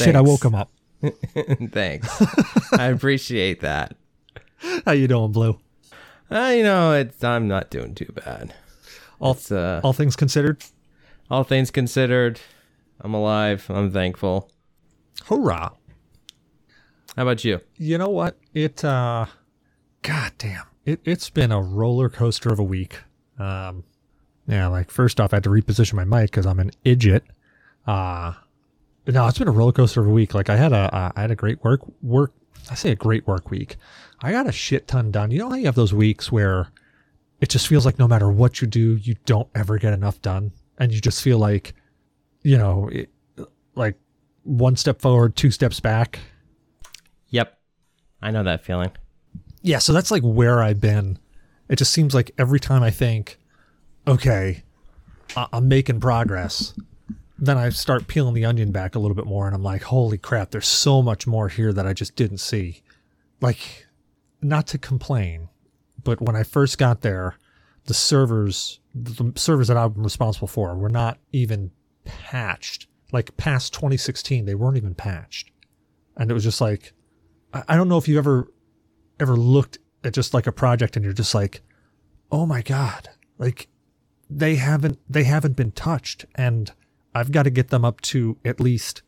Oh shit! I woke him up. Thanks. I appreciate that. How you doing, Blue? Uh, you know, it's, I'm not doing too bad. All, It's, uh, all things considered, all things considered, I'm alive. I'm thankful. hurrah! How about you? You know what? It uh, god damn, it it's been a roller coaster of a week. Um, yeah, like first off, I had to reposition my mic because I'm an idiot. Uh, but no, it's been a roller coaster of a week. Like I had a uh, I had a great work work. I say a great work week. I got a shit ton done. You know how you have those weeks where it just feels like no matter what you do, you don't ever get enough done, and you just feel like, you know, it, like one step forward, two steps back. Yep. I know that feeling. Yeah, so that's like where I've been. It just seems like every time I think, okay, I- I'm making progress, then I start peeling the onion back a little bit more, and I'm like, holy crap, there's so much more here that I just didn't see. Like, not to complain, but when I first got there, the servers, the servers that I'm responsible for, were not even patched. Like past 2016, they weren't even patched, and it was just like, I don't know if you ever ever looked at just like a project and you're just like, oh my god, like they haven't they haven't been touched, and I've got to get them up to at least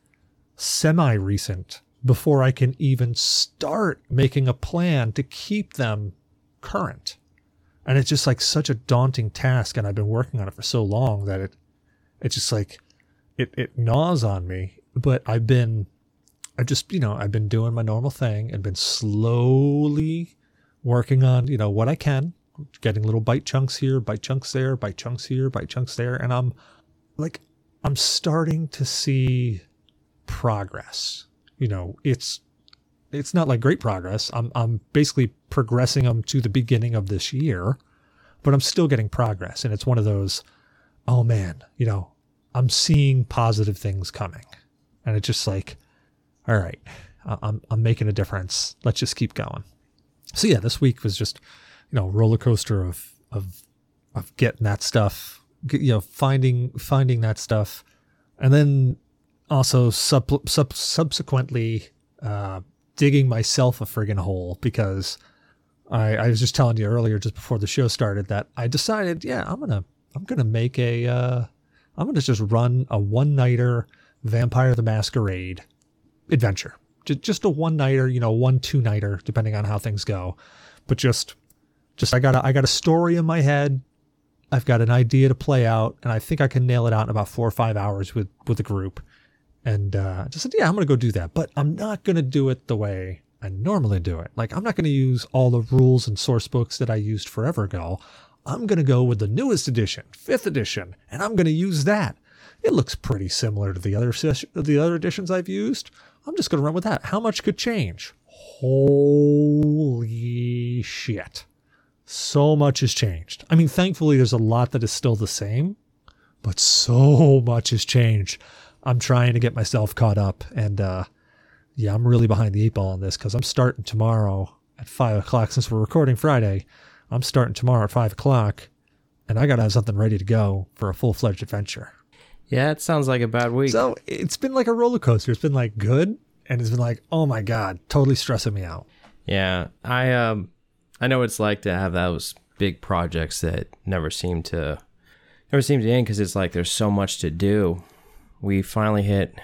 semi recent before I can even start making a plan to keep them current. And it's just like such a daunting task, and I've been working on it for so long that it it's just like it it gnaws on me. But I've been I just, you know, I've been doing my normal thing and been slowly working on, you know, what I can, getting little bite chunks here, bite chunks there, bite chunks here, bite chunks there. And I'm like, I'm starting to see progress. You know, it's, it's not like great progress. I'm, I'm basically progressing them to the beginning of this year, but I'm still getting progress. And it's one of those, oh man, you know, I'm seeing positive things coming. And it's just like, all right, I'm I'm making a difference. Let's just keep going. So yeah, this week was just you know roller coaster of of of getting that stuff, you know, finding finding that stuff, and then also sub, sub subsequently uh, digging myself a friggin' hole because I I was just telling you earlier just before the show started that I decided yeah I'm gonna I'm gonna make a uh, I'm gonna just run a one nighter Vampire the Masquerade adventure. Just, just a one nighter, you know, one two nighter, depending on how things go. But just, just I got a, I got a story in my head. I've got an idea to play out, and I think I can nail it out in about four or five hours with with a group. And uh, just said, yeah, I'm gonna go do that. But I'm not gonna do it the way I normally do it. Like I'm not gonna use all the rules and source books that I used forever ago. I'm gonna go with the newest edition, fifth edition, and I'm gonna use that. It looks pretty similar to the other the other editions I've used. I'm just going to run with that. How much could change? Holy shit. So much has changed. I mean, thankfully, there's a lot that is still the same, but so much has changed. I'm trying to get myself caught up. And uh, yeah, I'm really behind the eight ball on this because I'm starting tomorrow at five o'clock. Since we're recording Friday, I'm starting tomorrow at five o'clock, and I got to have something ready to go for a full fledged adventure. Yeah, it sounds like a bad week. So it's been like a roller coaster. It's been like good, and it's been like, oh my god, totally stressing me out. Yeah, I um, I know it's like to have those big projects that never seem to, never seem to end because it's like there's so much to do. We finally hit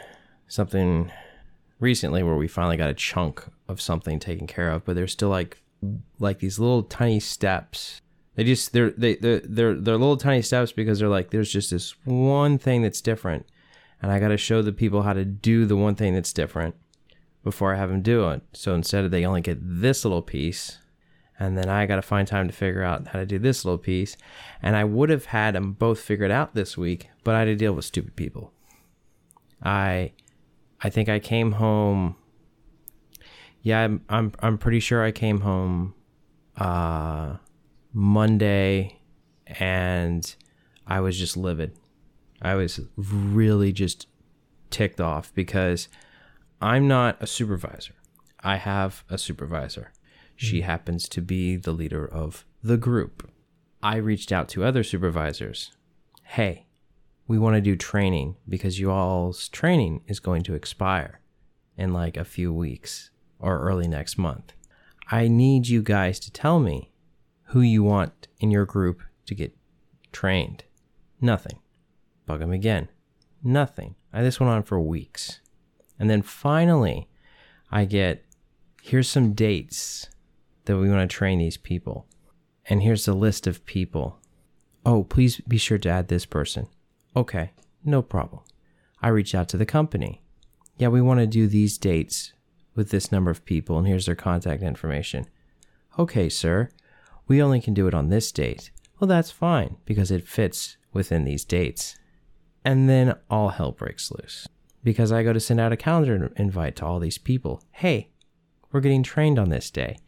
something recently where we finally got a chunk of something taken care of, but there's still like, like these little tiny steps. They just they're they they're they're, they're little tiny steps because they're like there's just this one thing that's different, and I got to show the people how to do the one thing that's different before I have them do it. So instead of they only get this little piece, and then I got to find time to figure out how to do this little piece. And I would have had them both figured out this week, but I had to deal with stupid people. I, I think I came home. Yeah, I'm I'm I'm pretty sure I came home, uh, Monday, and I was just livid. I was really just ticked off because I'm not a supervisor. I have a supervisor. She hmm. happens to be the leader of the group. I reached out to other supervisors. Hey, we want to do training because you all's training is going to expire in like a few weeks or early next month. I need you guys to tell me who you want in your group to get trained. Nothing. Bug them again. Nothing. I, this went on for weeks. And then finally, I get here's some dates that we want to train these people. And here's the list of people. Oh, please be sure to add this person. Okay, no problem. I reach out to the company. Yeah, we want to do these dates with this number of people, and here's their contact information. Okay, sir, we only can do it on this date. Well, that's fine because it fits within these dates. And then all hell breaks loose because I go to send out a calendar invite to all these people. Hey, we're getting trained on this day.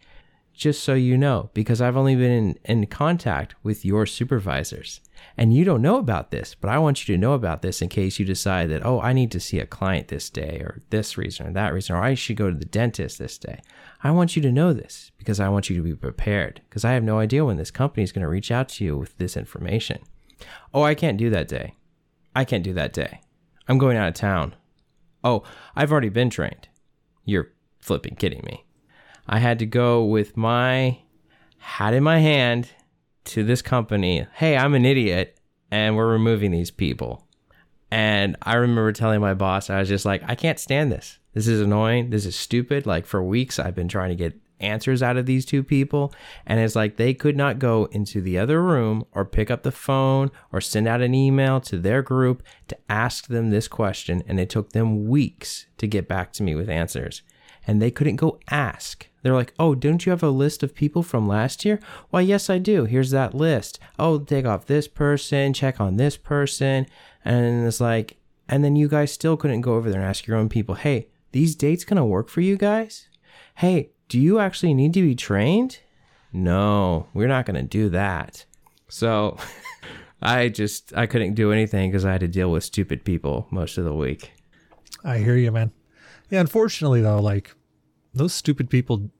Just so you know, because I've only been in, in contact with your supervisors. And you don't know about this, but I want you to know about this in case you decide that, oh, I need to see a client this day, or this reason, or that reason, or I should go to the dentist this day. I want you to know this because I want you to be prepared, because I have no idea when this company is going to reach out to you with this information. Oh, I can't do that day. I can't do that day. I'm going out of town. Oh, I've already been trained. You're flipping kidding me. I had to go with my hat in my hand to this company. Hey, I'm an idiot and we're removing these people. And I remember telling my boss, I was just like, I can't stand this. This is annoying. This is stupid. Like for weeks, I've been trying to get answers out of these two people. And it's like they could not go into the other room or pick up the phone or send out an email to their group to ask them this question. And it took them weeks to get back to me with answers. And they couldn't go ask. They're like, oh, don't you have a list of people from last year? Why, yes, I do. Here's that list. Oh, take off this person, check on this person. And it's like, and then you guys still couldn't go over there and ask your own people, hey, these dates gonna work for you guys? Hey, do you actually need to be trained? No, we're not to do that. So I just I couldn't do anything because I had to deal with stupid people most of the week. I hear you, man. Yeah, unfortunately though, like those stupid people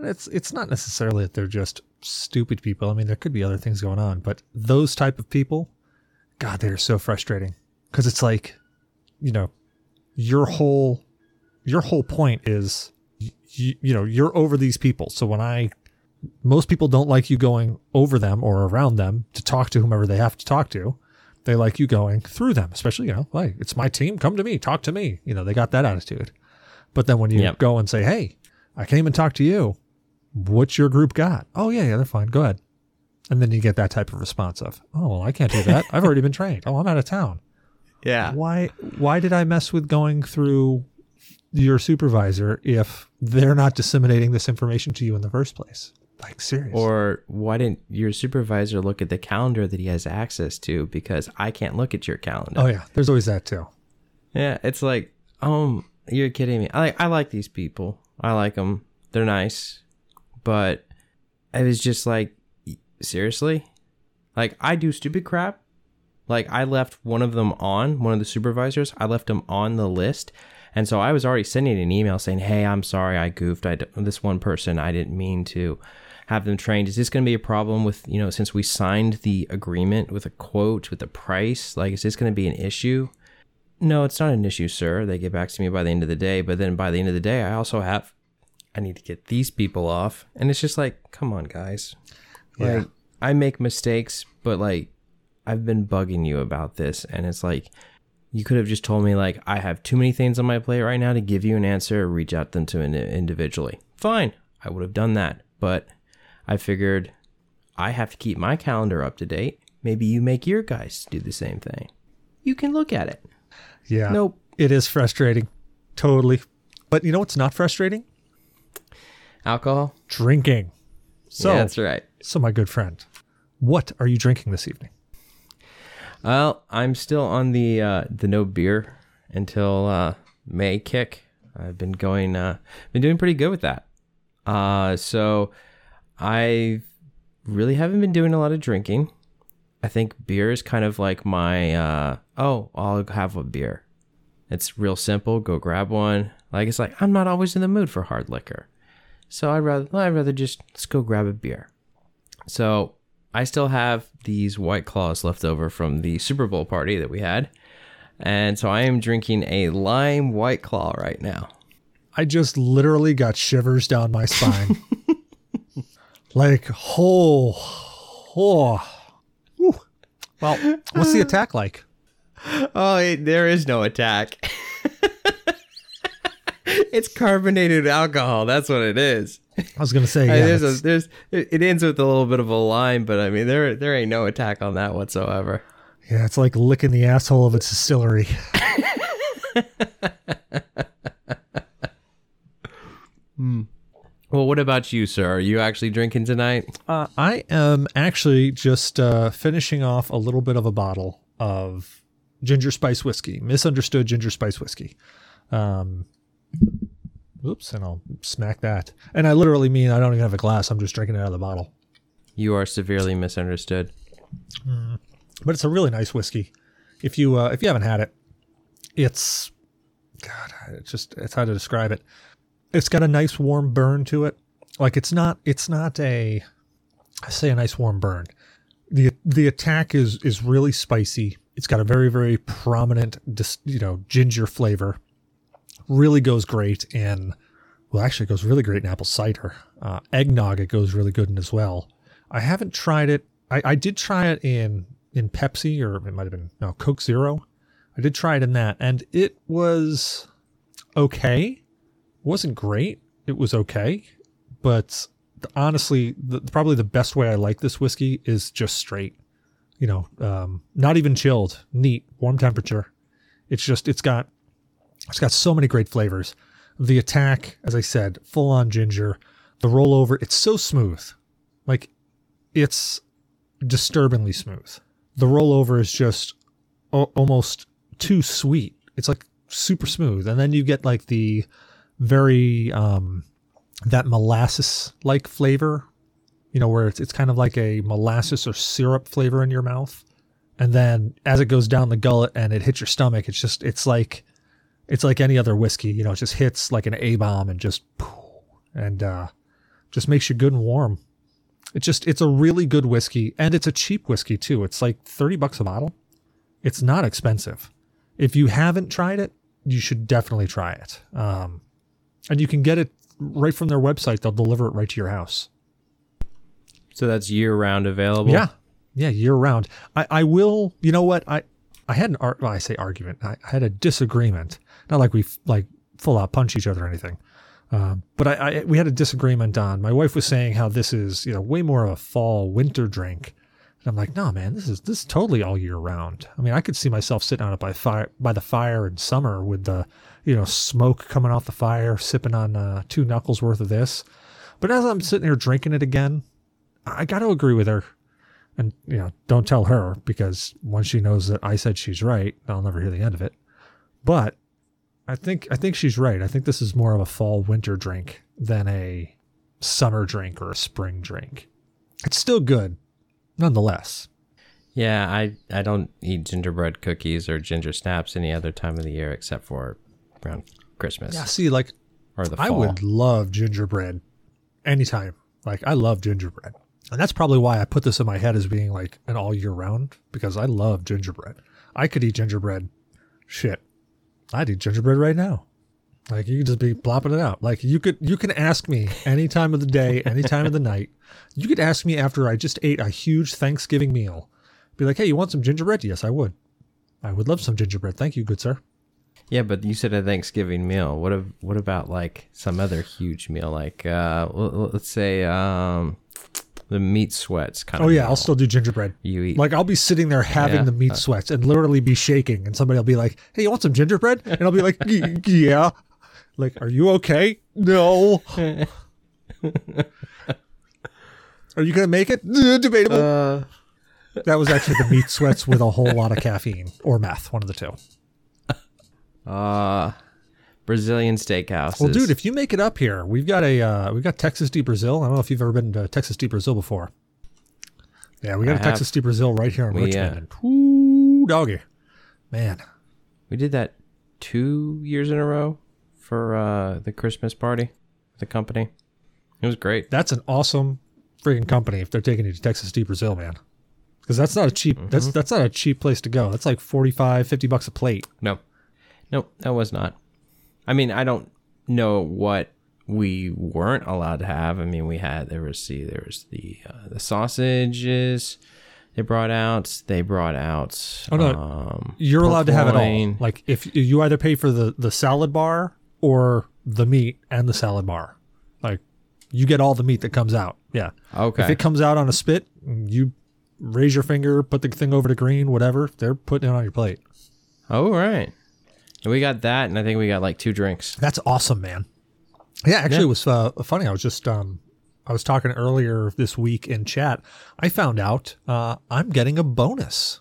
it's it's not necessarily that they're just stupid people. I mean, there could be other things going on, but those type of people, god, they're so frustrating cuz it's like, you know, your whole your whole point is you, you know, you're over these people. So when I, most people don't like you going over them or around them to talk to whomever they have to talk to. They like you going through them, especially, you know, like it's my team. Come to me, talk to me. You know, they got that attitude. But then when you yep. go and say, Hey, I came and talked to you. What's your group got? Oh yeah, yeah, they're fine. Go ahead. And then you get that type of response of, Oh, well, I can't do that. I've already been trained. Oh, I'm out of town. Yeah. Why why did I mess with going through your supervisor if they're not disseminating this information to you in the first place. Like seriously. Or why didn't your supervisor look at the calendar that he has access to because I can't look at your calendar. Oh yeah, there's always that too. Yeah, it's like, um, you're kidding me. I like I like these people. I like them. They're nice. But it was just like seriously? Like I do stupid crap. Like I left one of them on, one of the supervisors, I left them on the list and so I was already sending an email saying, "Hey, I'm sorry, I goofed. I this one person, I didn't mean to have them trained. Is this going to be a problem with you know since we signed the agreement with a quote with a price? Like, is this going to be an issue?" No, it's not an issue, sir. They get back to me by the end of the day, but then by the end of the day, I also have I need to get these people off, and it's just like, come on, guys. Yeah. Like, I make mistakes, but like I've been bugging you about this, and it's like you could have just told me like I have too many things on my plate right now to give you an answer or reach out them to an individually. Fine, I would have done that, but I figured I have to keep my calendar up to date. Maybe you make your guys do the same thing. You can look at it. Yeah. Nope. It is frustrating. Totally. But you know what's not frustrating? Alcohol? Drinking. So yeah, that's right. So my good friend, what are you drinking this evening? Well, I'm still on the uh, the no beer until uh, May kick. I've been going, uh, been doing pretty good with that. Uh, so I really haven't been doing a lot of drinking. I think beer is kind of like my uh, oh, I'll have a beer. It's real simple. Go grab one. Like it's like I'm not always in the mood for hard liquor, so I'd rather I'd rather just let's go grab a beer. So I still have these White Claws left over from the Super Bowl party that we had. And so I am drinking a lime White Claw right now. I just literally got shivers down my spine. like, oh, oh. Well, what's the attack like? Oh, it, there is no attack. it's carbonated alcohol. That's what it is. I was gonna say, I mean, there's a, there's it ends with a little bit of a line, but I mean there there ain't no attack on that whatsoever. yeah, it's like licking the asshole of its distillery. Hmm. Well, what about you, sir? Are you actually drinking tonight? Uh, I am actually just uh, finishing off a little bit of a bottle of ginger spice whiskey, misunderstood ginger spice whiskey. Um, oops, and I'll smack that. And I literally mean I don't even have a glass. I'm just drinking it out of the bottle. You are severely misunderstood. But it's a really nice whiskey. If you uh, if you haven't had it, it's God, it's just it's how to describe it. It's got a nice warm burn to it. Like it's not it's not a I say a nice warm burn. The the attack is is really spicy. It's got a very very prominent you know ginger flavor. Really goes great in well actually it goes really great in apple cider. Uh, eggnog it goes really good in as well. I haven't tried it. I, I did try it in in Pepsi or it might have been no Coke Zero. I did try it in that and it was okay. Wasn't great. It was okay, but honestly, the, probably the best way I like this whiskey is just straight. You know, um, not even chilled, neat, warm temperature. It's just it's got it's got so many great flavors. The attack, as I said, full on ginger. The rollover, it's so smooth. Like it's disturbingly smooth. The rollover is just o- almost too sweet. It's like super smooth. And then you get like the very um that molasses like flavor, you know, where it's it's kind of like a molasses or syrup flavor in your mouth. And then as it goes down the gullet and it hits your stomach, it's just it's like it's like any other whiskey, you know, it just hits like an A bomb and just and uh just makes you good and warm. It just it's a really good whiskey and it's a cheap whiskey too. It's like 30 bucks a bottle. It's not expensive. If you haven't tried it, you should definitely try it. Um, and you can get it right from their website. They'll deliver it right to your house. So that's year round available. Yeah, yeah, year round. I, I will. You know what? I I had an ar- well, I say argument. I, I had a disagreement. Not like we f- like full out punch each other or anything. Um, but I, I we had a disagreement on. My wife was saying how this is you know way more of a fall winter drink. And I'm like, no, man, this is this is totally all year round. I mean, I could see myself sitting out by fire by the fire in summer with the, you know, smoke coming off the fire, sipping on uh, two knuckles worth of this. But as I'm sitting here drinking it again, I got to agree with her. And you know, don't tell her because once she knows that I said she's right, I'll never hear the end of it. But I think I think she's right. I think this is more of a fall winter drink than a summer drink or a spring drink. It's still good, nonetheless. Yeah, I I don't eat gingerbread cookies or ginger snaps any other time of the year except for around Christmas Yeah, see, like or the fall. I would love gingerbread anytime. Like I love gingerbread. And that's probably why I put this in my head as being like an all year round because I love gingerbread. I could eat gingerbread. Shit. I'd eat gingerbread right now. Like you could just be plopping it out. Like you could you can ask me any time of the day, any time of the night. You could ask me after I just ate a huge Thanksgiving meal. Be like, "Hey, you want some gingerbread?" Yes, I would. I would love some gingerbread. Thank you, good sir. Yeah, but you said a Thanksgiving meal. What of what about like some other huge meal like uh let's say um the meat sweats kind Oh of Oh yeah, meal I'll still do gingerbread. you eat. Like I'll be sitting there having Yeah. the meat sweats and literally be shaking, and somebody will be like, "Hey, you want some gingerbread?" And I'll be like, "Yeah." Like, are you okay? No. are you gonna make it? Uh, Debatable. uh that was actually the meat sweats with a whole lot of caffeine or meth, one of the two. Uh Brazilian steakhouse. Well, dude, if you make it up here, we've got a uh, we've got Texas de Brazil. I don't know if you've ever been to Texas de Brazil before. Yeah, we got I a have. Texas de Brazil right here in We, Richmond. uh, whoo, doggy, man. we did that 2 years in a row for uh the Christmas party, with the company. It was great. That's an awesome, freaking company if they're taking you to Texas de Brazil, man. Because that's not a cheap. That's that's not a cheap place to go. That's like 45, 50 bucks a plate. No, no, that was not. I mean, I don't know what we weren't allowed to have. I mean, we had there was see there was the uh, the sausages they brought out. They brought out. Oh, no. um, You're allowed to have it all. Like if you either pay for the the salad bar or the meat and the salad bar, like you get all the meat that comes out. Yeah. Okay. If it comes out on a spit, you raise your finger, put the thing over to green, whatever. They're putting it on your plate. oh right. We got that, and I think we got like two drinks. That's awesome, man. Yeah, actually, Yeah. it was uh, funny. I was just um, I was talking earlier this week in chat. I found out uh, I'm getting a bonus.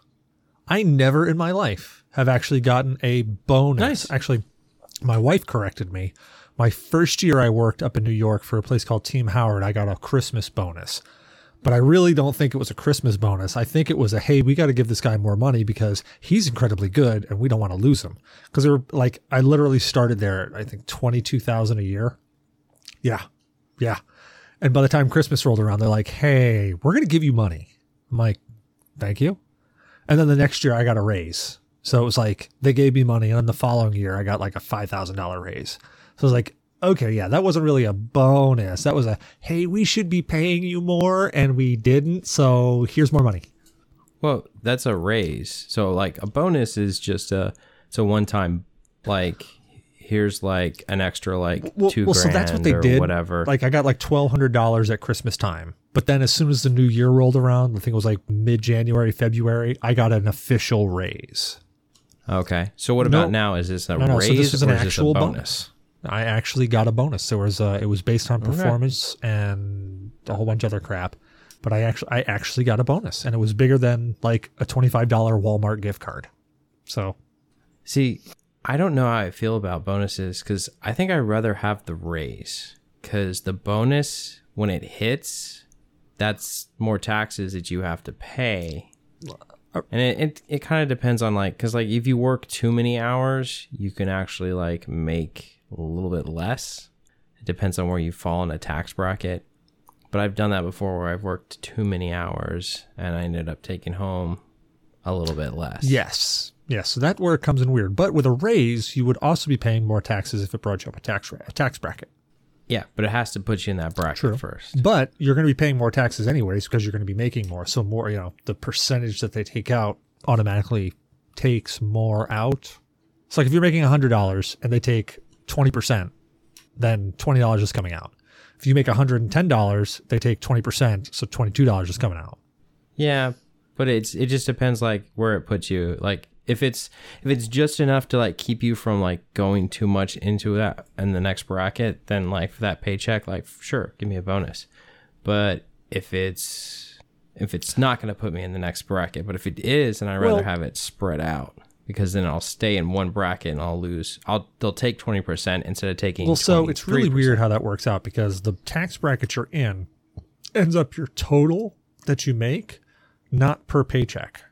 I never in my life have actually gotten a bonus. Nice. Actually, my wife corrected me. My first year I worked up in New York for a place called Team Howard, I got a Christmas bonus. But I really don't think it was a Christmas bonus. I think it was a hey, we got to give this guy more money because he's incredibly good and we don't want to lose him. Because they're like, I literally started there at I think twenty two thousand a year. Yeah, yeah. And by the time Christmas rolled around, they're like, hey, we're gonna give you money. I'm like, thank you. And then the next year I got a raise. So it was like they gave me money, and then the following year I got like a five thousand dollar raise. So I was like, okay, yeah, that wasn't really a bonus. That was a hey, we should be paying you more, and we didn't. So here's more money. Well, that's a raise. So like a bonus is just a it's a one time like here's like an extra like Well, two well grand so that's what they or did. whatever. Like I got like twelve hundred dollars at Christmas time, but then as soon as the new year rolled around, I think it was like mid January, February, I got an official raise. okay. So what No. about now? Is this a No, no. raise So this is an or is this a actual bonus? bonus. I actually got a bonus. There was uh, it was based on performance and a whole bunch of other crap, but I actually I actually got a bonus, and it was bigger than like a twenty five dollar Walmart gift card. So See, I don't know how I feel about bonuses because I think I'd rather have the raise because the bonus, when it hits, that's more taxes that you have to pay. And it, it, it kind of depends on like, because like if you work too many hours, you can actually like make a little bit less. It depends on where you fall in a tax bracket. But I've done that before where I've worked too many hours and I ended up taking home a little bit less. yes, yes, so that where it comes in weird. But with a raise, you would also be paying more taxes if it brought you up a tax ra- a tax bracket. Yeah, but it has to put you in that bracket True. first. But you're going to be paying more taxes anyways because you're going to be making more. So more, you know, the percentage that they take out automatically takes more out. It's like if you're making hundred dollars and they take twenty percent, then twenty dollars is coming out. If you make hundred and ten dollars, they take twenty percent, so twenty two dollars is coming out. Yeah, but it's it just depends like where it puts you. Like if it's if it's just enough to like keep you from like going too much into that in the next bracket, then like for that paycheck, like sure, give me a bonus. But if it's if it's not going to put me in the next bracket, but if it is, and I'd rather Well- have it spread out because then I'll stay in one bracket and I'll lose. I'll they'll take twenty percent instead of taking. Well, so it's really 23%. weird how that works out because the tax bracket you're in ends up your total that you make, not per paycheck.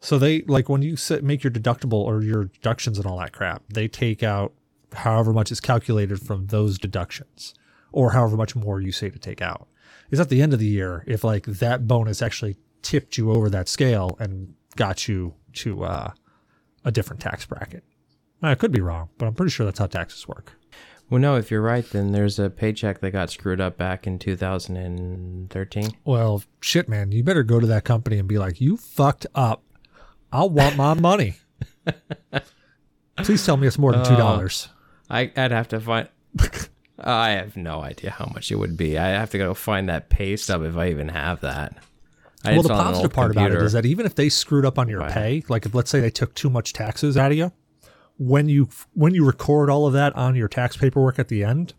So they like when you set, make your deductible or your deductions and all that crap, they take out however much is calculated from those deductions or however much more you say to take out. Is at the end of the year if like that bonus actually tipped you over that scale and got you to uh, a different tax bracket. I could be wrong, but I'm pretty sure that's how taxes work. Well, no, if you're right, then there's a paycheck that got screwed up back in 2013. Well, shit, man, you better go to that company and be like, you fucked up. I want my money. Please tell me it's more than two uh, dollars. I, I'd have to find. I have no idea how much it would be. I have to go find that pay stub if I even have that. I well, the positive part about it is that even if they screwed up on your Right. pay, like if let's say they took too much taxes out of you, when you when you record all of that on your tax paperwork at the end,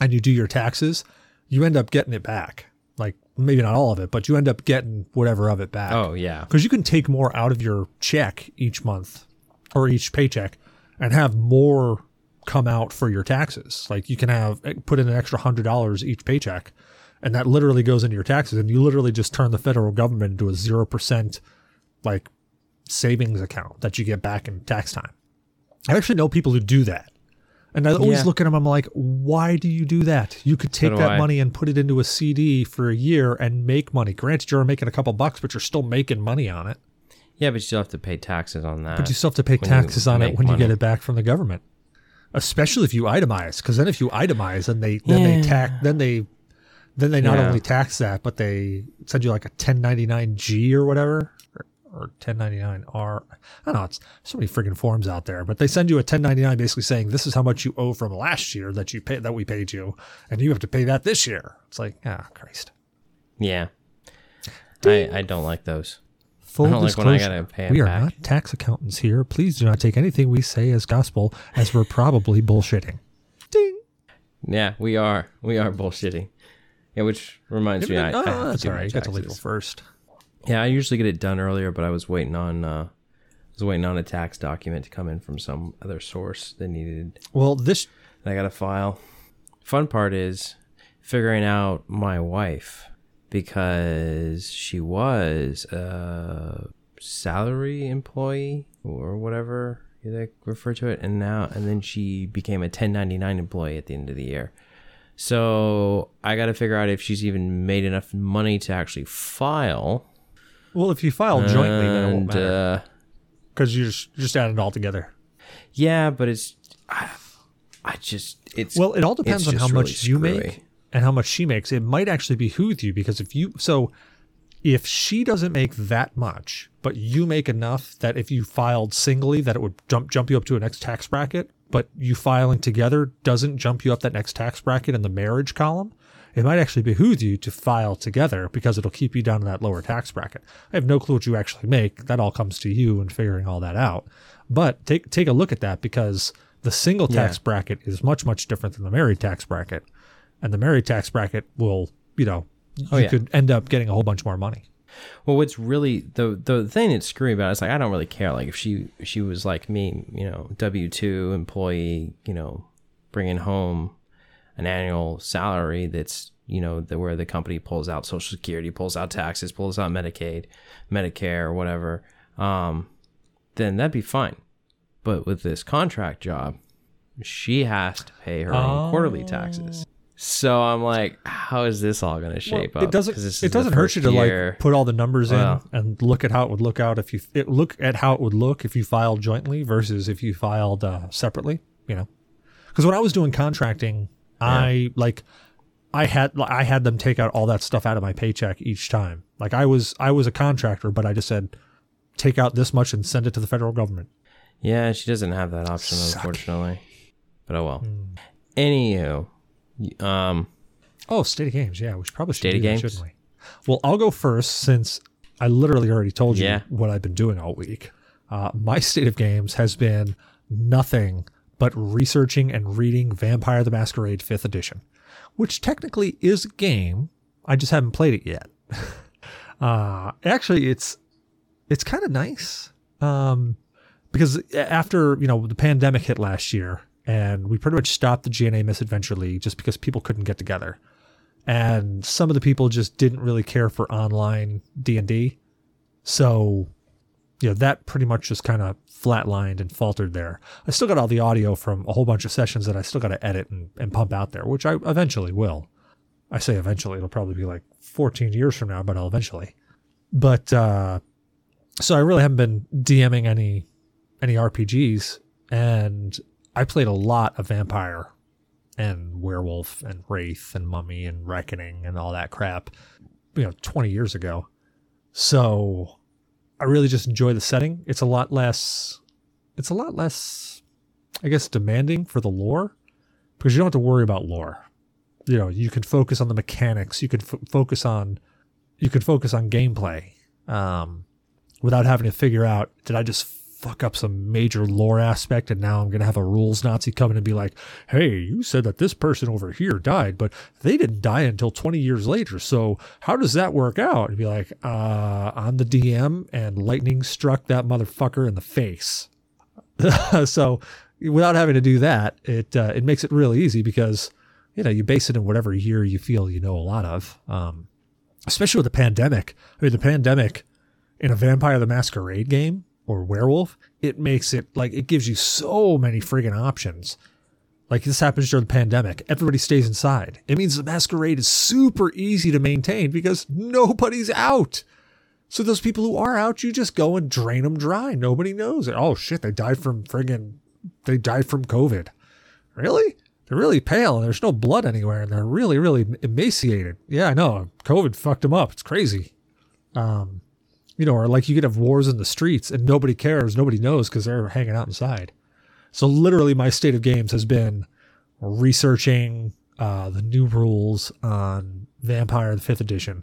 and you do your taxes, you end up getting it back. Like maybe not all of it, but you end up getting whatever of it back. Oh yeah, because you can take more out of your check each month or each paycheck and have more come out for your taxes like you can have eh, put in an extra hundred dollars each paycheck and that literally goes into your taxes and you literally just turn the federal government into a zero percent like savings account that you get back in tax time i actually know people who do that And I always Yeah. look at them. I'm like, why do you do that? You could take do that I. money and put it into a CD for a year and make money. Granted, you're making a couple bucks, but you're still making money on it. Yeah, but you still have to pay taxes on that. But you still have to pay taxes on it when you get it back from the government. Especially if you itemize, because then if you itemize, and they then they tax then they then they not Yeah. only tax that, but they send you like a 1099 G or whatever, or, or 1099 R. I don't know. It's so many freaking forms out there, but they send you a 1099 basically saying this is how much you owe from last year that you pay that we paid you, and you have to pay that this year. It's like, ah, Christ. Yeah. I, I don't like those. Full I don't like when I disclosure, gotta pay 'em we are back. not tax accountants here. Please do not take anything we say as gospel, as we're probably bullshitting. Ding. Yeah, we are. We are bullshitting. Yeah, which reminds me, I, I oh, to that's do all my right. You got to leave taxes. first. Yeah, I usually get it done earlier, but I was waiting on uh, I was waiting on a tax document to come in from some other source that needed Well, this that I got to file. Fun part is figuring out my wife because she was a salary employee or whatever they refer to it, and now and then she became a 1099 employee at the end of the year. So I got to figure out if she's even made enough money to actually file. well, if you file jointly, then it won't matter uh, because you just just add it all together. Yeah, but it's I, I just it's Well, it all depends on how just much really you screwy. make and how much she makes. It might actually behoove you because if you so if she doesn't make that much, but you make enough that if you filed singly that it would jump jump you up to a next tax bracket, but you filing together doesn't jump you up that next tax bracket in the marriage column, it might actually behoove you to file together because it'll keep you down in that lower tax bracket. I have no clue what you actually make. That all comes to you and figuring all that out. But take take a look at that because the single tax Yeah. bracket is much much different than the married tax bracket, and the married tax bracket will you know Oh, you yeah. could end up getting a whole bunch more money. Well, what's really the the thing that's screwy about it is like I don't really care. Like if she she was like me, you know, W two employee, you know, bringing home an annual salary that's you know the, where the company pulls out Social Security, pulls out taxes, pulls out Medicaid, Medicare, or whatever. Um, then that'd be fine. But with this contract job, she has to pay her own quarterly taxes. So I'm like, how is this all going to shape Well, up? It doesn't. 'Cause this is It doesn't hurt you to year. like put all the numbers Well. in and look at how it would look out if you it, look at how it would look if you filed jointly versus if you filed uh, separately. You know, because when I was doing contracting, I like I had I had them take out all that stuff out of my paycheck each time. Like I was I was a contractor, but I just said take out this much and send it to the federal government. Yeah, she doesn't have that option, Sucky. unfortunately. But oh well. Hmm. Anywho, um, Oh, State of Games. Yeah, we should probably should State of that, Games? shouldn't we? Well, I'll go first since I literally already told you Yeah. what I've been doing all week. Uh, my State of Games has been nothing but researching and reading Vampire the Masquerade 5th Edition, which technically is a game. I just haven't played it yet. uh, actually, it's it's kind of nice um, because after you know the pandemic hit last year and we pretty much stopped the GNA Misadventure League just because people couldn't get together, and some of the people just didn't really care for online D and D, so you know that pretty much just kind of flatlined and faltered there. I still got all the audio from a whole bunch of sessions that I still got to edit and, and pump out there, which I eventually will. I say eventually; it'll probably be like 14 years from now, but I'll eventually. But uh, so I really haven't been DMing any any RPGs, and I played a lot of Vampire and Werewolf and Wraith and Mummy and Reckoning and all that crap, you know, 20 years ago. So I really just enjoy the setting. It's a lot less, it's a lot less, I guess, demanding for the lore because you don't have to worry about lore. You know, you can focus on the mechanics. You can f- focus on, you can focus on gameplay, um, without having to figure out did I just fuck up some major lore aspect and now I'm gonna have a rules Nazi come in and be like, hey, you said that this person over here died, but they didn't die until 20 years later. So how does that work out? And be like, uh, I'm the DM and lightning struck that motherfucker in the face. so without having to do that, it uh, it makes it really easy because you know you base it in whatever year you feel you know a lot of. Um, especially with the pandemic. I mean, the pandemic in a Vampire the Masquerade game or Werewolf, it makes it like it gives you so many friggin' options. Like this happens during the pandemic. Everybody stays inside. It means the masquerade is super easy to maintain because nobody's out. So those people who are out, you just go and drain them dry. Nobody knows it. Oh shit, they died from friggin' they died from COVID. Really? They're really pale and there's no blood anywhere and they're really, really emaciated. Yeah, I know. COVID fucked them up. It's crazy. Um, you know, or like you could have wars in the streets and nobody cares, nobody knows because they're hanging out inside. So literally, my state of games has been researching uh, the new rules on Vampire the Fifth Edition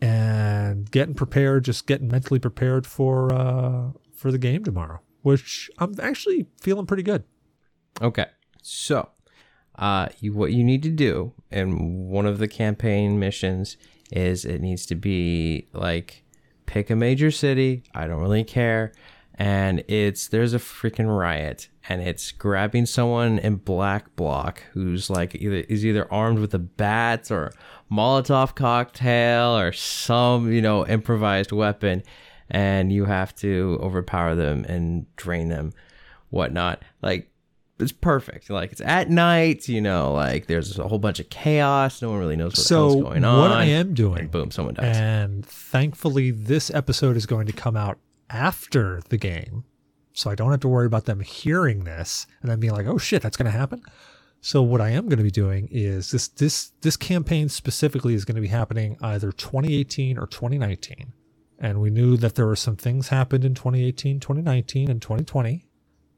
and getting prepared, just getting mentally prepared for uh, for the game tomorrow, which I'm actually feeling pretty good. Okay. So, uh, you, what you need to do in one of the campaign missions is it needs to be like pick a major city. I don't really care. And it's there's a freaking riot, and it's grabbing someone in black bloc who's like either is either armed with a bat or Molotov cocktail or some you know improvised weapon, and you have to overpower them and drain them, whatnot. Like it's perfect. Like it's at night, you know, like there's a whole bunch of chaos. No one really knows what's so going on. what I am doing, and boom, someone dies. and thankfully this episode is going to come out after the game, so I don't have to worry about them hearing this and then being like, "Oh shit, that's going to happen." So what I am going to be doing is this this this campaign specifically is going to be happening either 2018 or 2019. And we knew that there were some things happened in 2018, 2019, and 2020.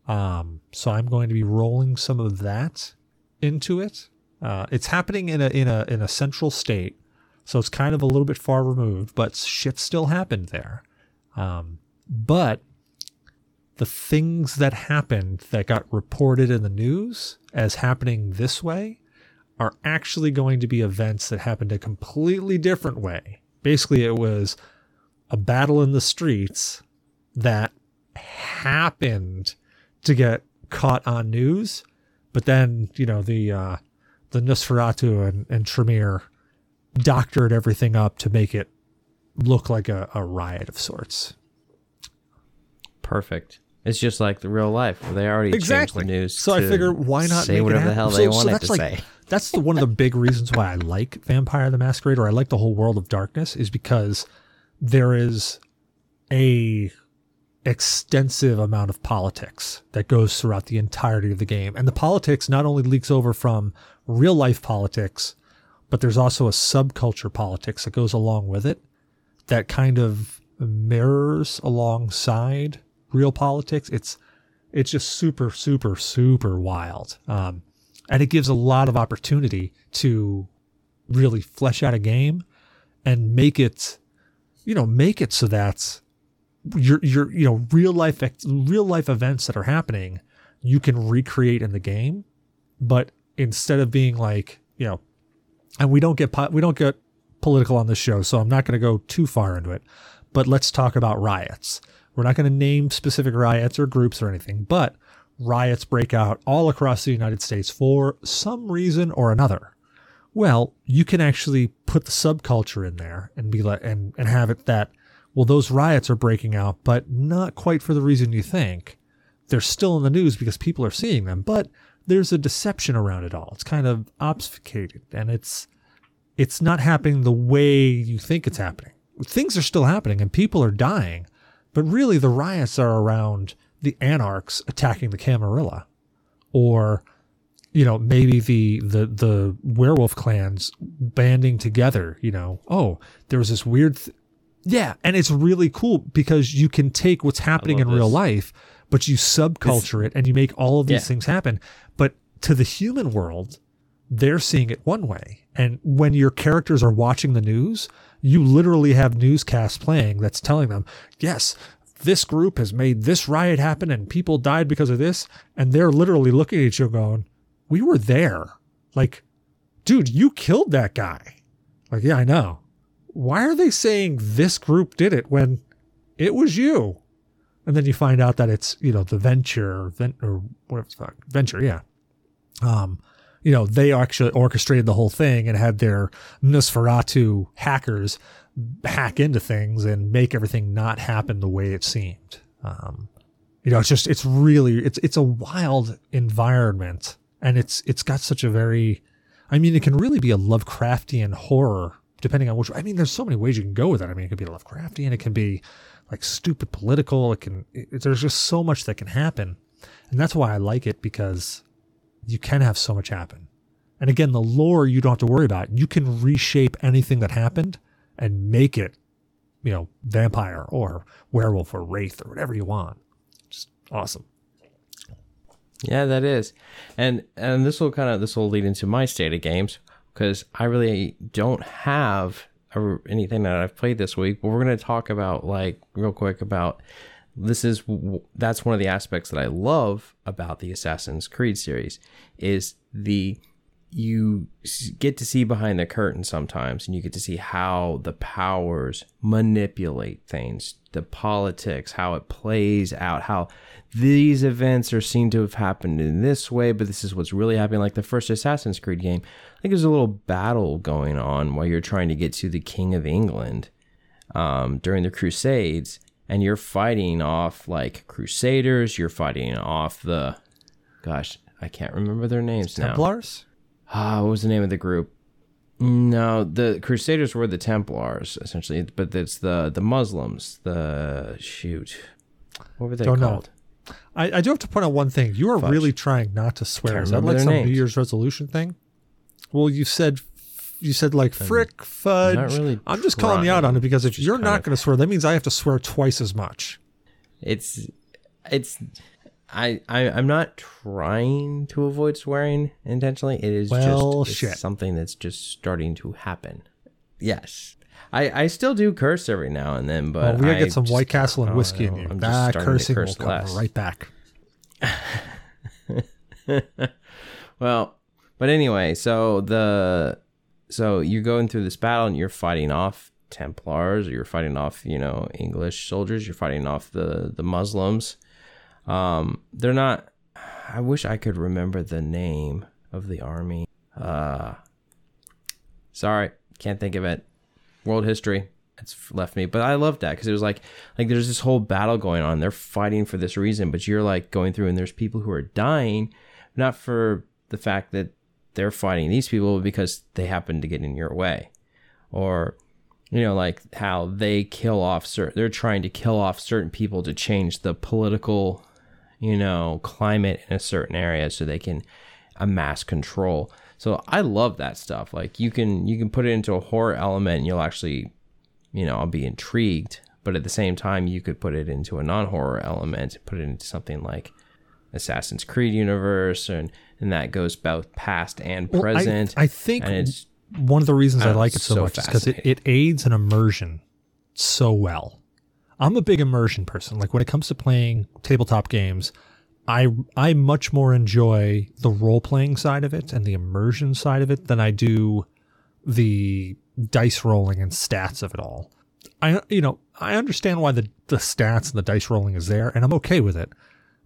Um, so I'm going to be rolling some of that into it. Uh, it's happening in a in a in a central state, so it's kind of a little bit far removed, but shit still happened there. Um, but the things that happened that got reported in the news as happening this way are actually going to be events that happened a completely different way. Basically, it was a battle in the streets that happened to get caught on news, but then you know the uh, the Nosferatu and, and Tremere doctored everything up to make it look like a, a riot of sorts. Perfect. It's just like the real life. They already changed the news. So I figure why not say make it whatever the hell So- they so wanted that's to like, say. That's the, one of the big reasons why I like Vampire the Masquerade or I like the whole world of darkness is because there is a extensive amount of politics that goes throughout the entirety of the game. And the politics not only leaks over from real life politics, but there's also a subculture politics that goes along with it that kind of mirrors alongside real politics. It's it's just super, super, super wild. Um, and it gives a lot of opportunity to really flesh out a game and make it, you know, make it so that your your you know real life real life events that are happening you can recreate in the game, but instead of being like you know, and we don't get po- we don't get political on this show, so I'm not going to go too far into it. But let's talk about riots. We're not going to name specific riots or groups or anything, but riots break out all across the United States for some reason or another. Well, you can actually put the subculture in there and be like and, and have it that well those riots are breaking out, but not quite for the reason you think. They're still in the news because people are seeing them, but there's a deception around it all. It's kind of obfuscated and it's it's not happening the way you think it's happening. Things are still happening and people are dying, but really the riots are around the anarchs attacking the Camarilla, or you know maybe the the the werewolf clans banding together. You know, oh, there was this weird, th- yeah, and it's really cool because you can take what's happening in love real life, but you subculture it and you make all of these Yeah. things happen. But to the human world, they're seeing it one way. And when your characters are watching the news, you literally have newscasts playing that's telling them, yes, this group has made this riot happen and people died because of this. And they're literally looking at you going, we were there. Like, dude, you killed that guy. Like, yeah, I know. Why are they saying this group did it when it was you? And then you find out that it's, you know, the venture, vent, or whatever the fuck, venture, yeah. Um, you know, they actually orchestrated the whole thing and had their Nosferatu hackers hack into things and make everything not happen the way it seemed. Um, you know, it's just, it's really, it's, it's a wild environment and it's it's got such a very, I mean, it can really be a Lovecraftian horror depending on which. I mean, there's so many ways you can go with it. I mean, it could be Lovecraftian, it can be like stupid political. It can. It, there's just so much that can happen, and that's why I like it because you can have so much happen. And again, the lore you don't have to worry about. You can reshape anything that happened and make it, you know, vampire or werewolf or wraith or whatever you want. Just awesome. Yeah, that is, and and this will kind of this will lead into my state of games because I really don't have a, anything that I've played this week. But we're going to talk about like real quick about this is that's one of the aspects that I love about the Assassin's Creed series is the you get to see behind the curtain sometimes and you get to see how the powers manipulate things the politics how it plays out how these events are seen to have happened in this way but this is what's really happening like the first assassin's creed game i think there's a little battle going on while you're trying to get to the king of england um, during the crusades and you're fighting off like crusaders you're fighting off the gosh i can't remember their names now Templars? Ah, what was the name of the group? No, the Crusaders were the Templars essentially, but it's the the Muslims. The shoot, what were they Don't know. called? I, I do have to point out one thing. You are Fudge. really trying not to swear. Is that like some names. New Year's resolution thing? Well, you said you said like frick fudge. not really I'm just calling you out on it because if Just you're not going to swear, that means I have to swear twice as much. It's it's I, I I'm not trying to avoid swearing intentionally. It is Well, just something that's just starting to happen. Yes. I, I still do curse every now and then, but Well, we gotta get some White Castle and whiskey in you. I'm just That cursing will curse come right back. Well, but anyway, so the so you're going through this battle and you're fighting off Templars, or you're fighting off, you know, English soldiers, you're fighting off the the Muslims. Um, they're not. I wish I could remember the name of the army. Uh, sorry, can't think of it. World history. It's left me, but I love that because it was like, like there's this whole battle going on. They're fighting for this reason, but you're like going through, and there's people who are dying, not for the fact that they're fighting these people, because they happen to get in your way, or you know, like how they kill off certain. They're trying to kill off certain people to change the political, you know, climate in a certain area so they can amass control. So I love that stuff. Like you can you can put it into a horror element and you'll actually, you know, I'll be intrigued. But at the same time, you could put it into a non-horror element, put it into something like Assassin's Creed universe, and and that goes both past and Well, I- present. I, think one of the reasons I, I like it so, so much is because it, it aids an immersion so well. I'm a big immersion person. Like when it comes to playing tabletop games, I I much more enjoy the role playing side of it and the immersion side of it than I do the dice rolling and stats of it all. I you know I understand why the the stats and the dice rolling is there, and I'm okay with it.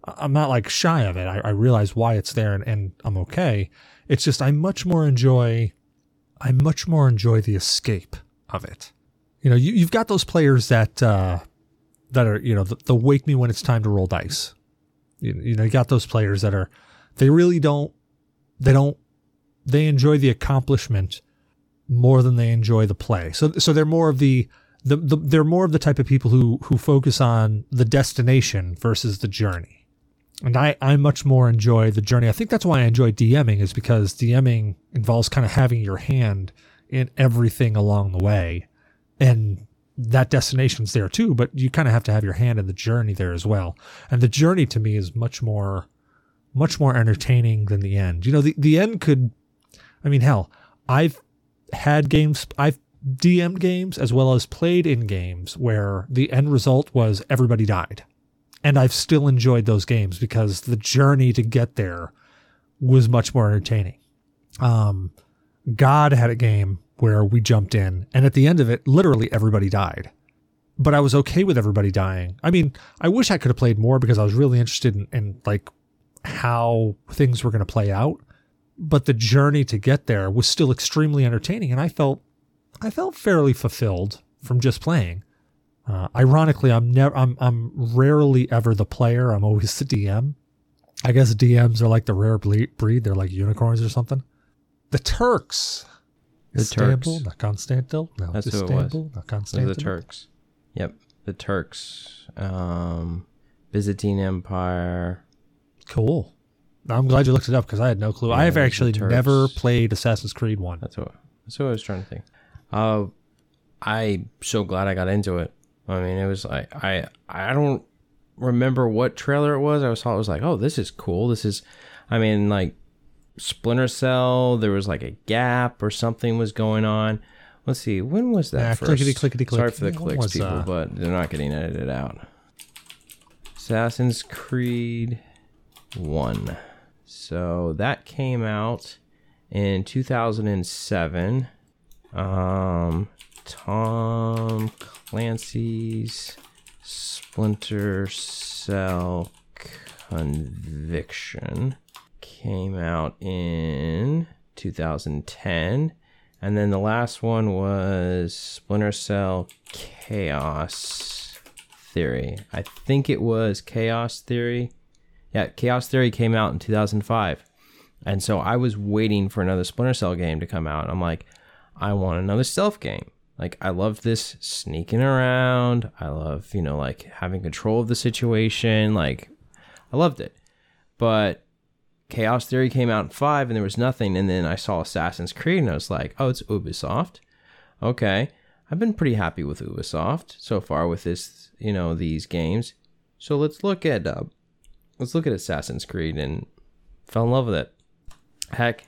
I'm not like shy of it. I, I realize why it's there, and, and I'm okay. It's just I much more enjoy I much more enjoy the escape of it. You know, you, you've got those players that uh, that are you know th- they'll wake me when it's time to roll dice. You, you know, you got those players that are they really don't they don't they enjoy the accomplishment more than they enjoy the play. So so they're more of the the, the they're more of the type of people who who focus on the destination versus the journey. And I, I much more enjoy the journey. I think that's why I enjoy DMing is because DMing involves kind of having your hand in everything along the way. And that destination's there too, but you kind of have to have your hand in the journey there as well. And the journey to me is much more much more entertaining than the end. You know, the, the end could I mean hell, I've had games I've DM'd games as well as played in games where the end result was everybody died and I've still enjoyed those games because the journey to get there was much more entertaining. Um, God had a game where we jumped in, and at the end of it, literally everybody died. But I was okay with everybody dying. I mean, I wish I could have played more because I was really interested in, in like how things were going to play out. But the journey to get there was still extremely entertaining, and I felt I felt fairly fulfilled from just playing. Uh, ironically, I'm never, I'm, I'm rarely ever the player. I'm always the DM. I guess DMs are like the rare breed. They're like unicorns or something. The Turks. The Istanbul, Turks. not Constantinople. No, That's it was. Not Constantinople. the Turks. Yep, the Turks. Um, Byzantine Empire. Cool. I'm glad you looked it up because I had no clue. I have actually never played Assassin's Creed one. That's what. That's what I was trying to think. Uh, I'm so glad I got into it. I mean, it was like I I don't remember what trailer it was. I was thought it was like, oh, this is cool. This is, I mean, like Splinter Cell. There was like a gap or something was going on. Let's see, when was that Yeah, first? clickety, clickety, click. Sorry for the clicks, was, people, uh, but they're not getting edited out. Assassin's Creed One. So that came out in 2007. Um, Tom Clancy's Splinter Cell Conviction came out in 2010. And then the last one was Splinter Cell Chaos Theory. I think it was Chaos Theory. Yeah, Chaos Theory came out in 2005. And so I was waiting for another Splinter Cell game to come out. I'm like, I want another stealth game. Like, I love this sneaking around. I love, you know, like having control of the situation. Like, I loved it. But Chaos Theory came out in five and there was nothing. And then I saw Assassin's Creed and I was like, oh, it's Ubisoft. Okay. I've been pretty happy with Ubisoft so far with this, you know, these games. So let's look at, uh, let's look at Assassin's Creed and fell in love with it. Heck,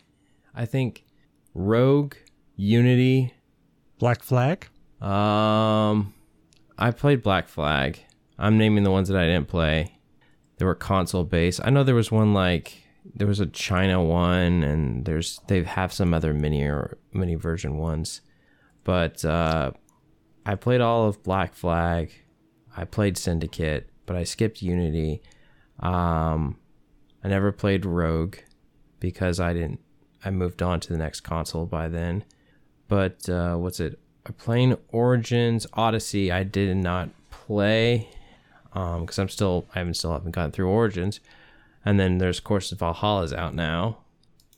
I think Rogue, Unity, Black Flag. um, I played Black Flag. I'm naming the ones that I didn't play. They were console based. I know there was one like there was a China one, and there's they have some other mini or mini version ones, but uh, I played all of Black Flag. I played Syndicate, but I skipped Unity. Um, I never played Rogue because I didn't. I moved on to the next console by then. But uh, what's it? I'm playing Origins Odyssey. I did not play because I'm still I haven't still haven't gotten through Origins. And then there's of course Valhalla's out now.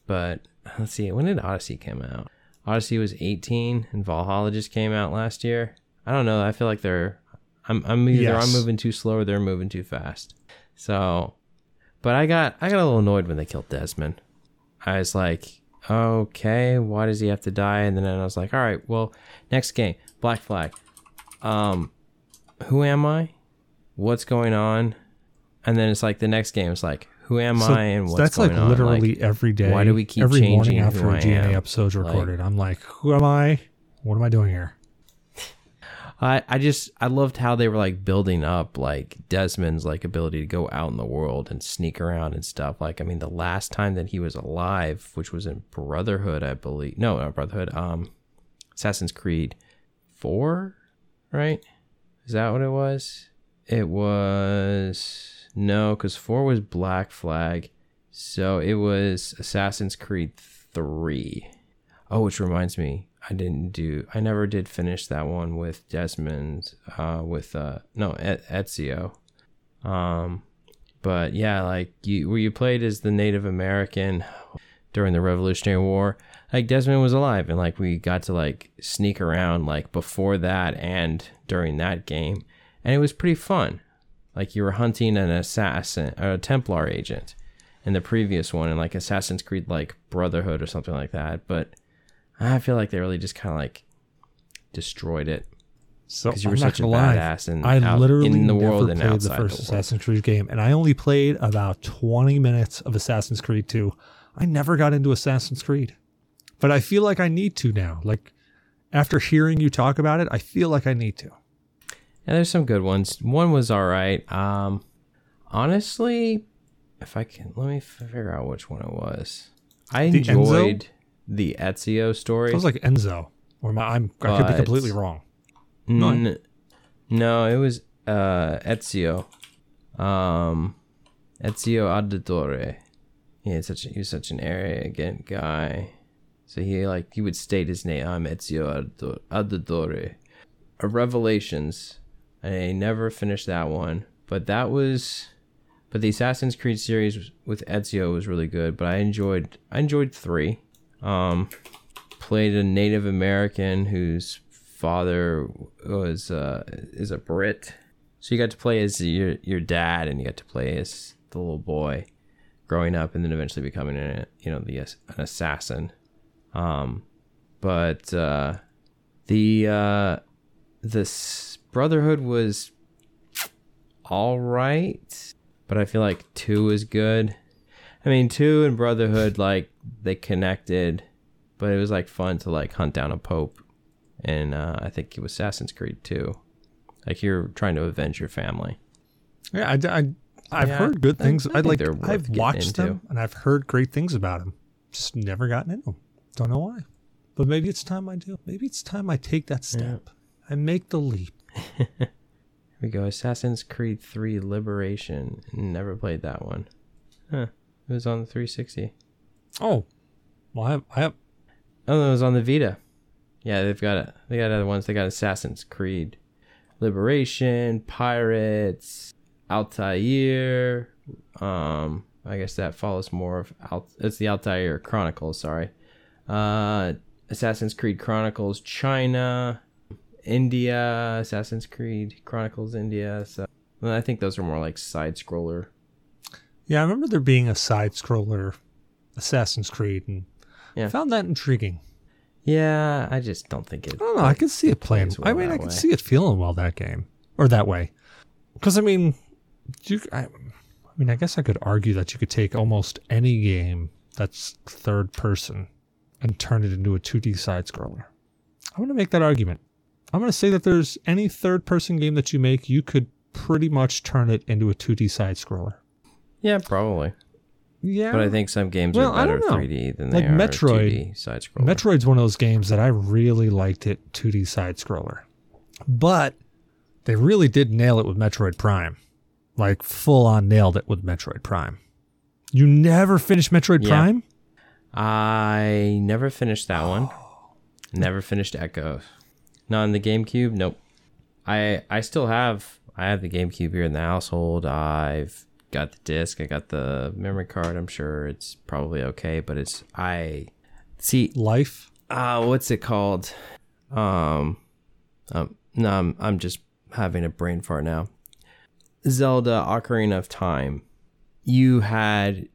But let's see, when did Odyssey come out? Odyssey was 18, and Valhalla just came out last year. I don't know. I feel like they're I'm I'm either Yes. I'm moving too slow or they're moving too fast. So, but I got I got a little annoyed when they killed Desmond. I was like, okay, why does he have to die? And then I was like, all right, well, next game, Black Flag. Um, who am I? What's going on? And then it's like the next game is like, who am So I and what's that's like on? literally Like, every day. why do we keep every morning after a GNA am? episode's Like- recorded? I'm like, who am I? What am I doing here? I, I just I loved how they were like building up like Desmond's like ability to go out in the world and sneak around and stuff. Like I mean the last time that he was alive, which was in Brotherhood, I believe. No, not Brotherhood. Um, Assassin's Creed four, right? Is that what it was? It was no, because four was Black Flag, so it was Assassin's Creed three. Oh, which reminds me, I didn't do. I never did finish that one with Desmond. Uh, with uh, no Ezio. Um, but yeah, like you, where you played as the Native American during the Revolutionary War. Like Desmond was alive, and like we got to like sneak around like before that and during that game, and it was pretty fun. Like you were hunting an assassin or a Templar agent in the previous one, and like Assassin's Creed like Brotherhood or something like that, but. I feel like they really just kind of like destroyed it So because you I'm were such a lie. badass and I out literally in the never world and played the the, first world. Assassin's Creed game, and I only played about 20 minutes of Assassin's Creed 2. I never got into Assassin's Creed, but I feel like I need to now. Like after hearing you talk about it, I feel like I need to. Yeah, there's some good ones. One was all right. Um, honestly, if I can, let me figure out which one it was. I The Enzo? enjoyed the Ezio story. It was like Enzo, or my, I'm I could be completely wrong. N- no, it was uh, Ezio. Um, Ezio Auditore. Yeah, it's such a, he was such an arrogant guy. So he like he would state his name. I'm Ezio Auditore- Auditore. Uh, Revelations. I never finished that one, but that was but the Assassin's Creed series with Ezio was really good. But I enjoyed I enjoyed three. Um, played a Native American whose father was uh, is a Brit, so you got to play as your your dad, and you got to play as the little boy growing up, and then eventually becoming a you know the an assassin. Um, but uh, the uh, this Brotherhood was all right, but I feel like two is good. I mean, two and Brotherhood like they connected, but it was like fun to like hunt down a pope, and uh, I think it was Assassin's Creed too. Like you're trying to avenge your family. Yeah, I, I, I've Yeah, heard good I- things. I I, like. I've getting watched them and I've heard great things about them. Just never gotten into them. Don't know why. But maybe it's time I do. Maybe it's time I take that step. I make the leap. Here we go. Assassin's Creed 3 Liberation. Never played that one. Huh. It was on the 360. Oh, well, I have, I have. Oh, it was on the Vita. Yeah, they've got it. They got other ones. They got Assassin's Creed Liberation, Pirates, Altair. Um, I guess that follows more of Alt. It's the Altair Chronicles. Sorry. Uh, Assassin's Creed Chronicles China, India, Assassin's Creed Chronicles India. So I think those are more like side scroller. Yeah, I remember there being a side scroller Assassin's Creed, and Yeah. found that intriguing. Yeah, I just don't think it. I don't know. I could see it playing. well I mean, I could way. see it feeling well that game or that way. Because I mean, you. I, I mean, I guess I could argue that you could take almost any game that's third person and turn it into a 2D side scroller. I want to make that argument. I'm going to say that there's any third person game that you make, you could pretty much turn it into a 2D side scroller. Yeah, probably. Yeah. But I think some games Well, are better 3D than Like they are 2D side scroller. Metroid's one of those games that I really liked it 2D side scroller. But they really did nail it with Metroid Prime. Like full on nailed it with Metroid Prime. You never finished Metroid Yeah. Prime? I never finished that one. Never finished Echo. Not on the GameCube. Nope. I I still have I have the GameCube here in the household. I've got the disc. I got the memory card. I'm sure it's probably okay, but it's I see. Life? Uh, what's it called? Um, um, no, I'm, I'm just having a brain fart now. Zelda Ocarina of Time. You had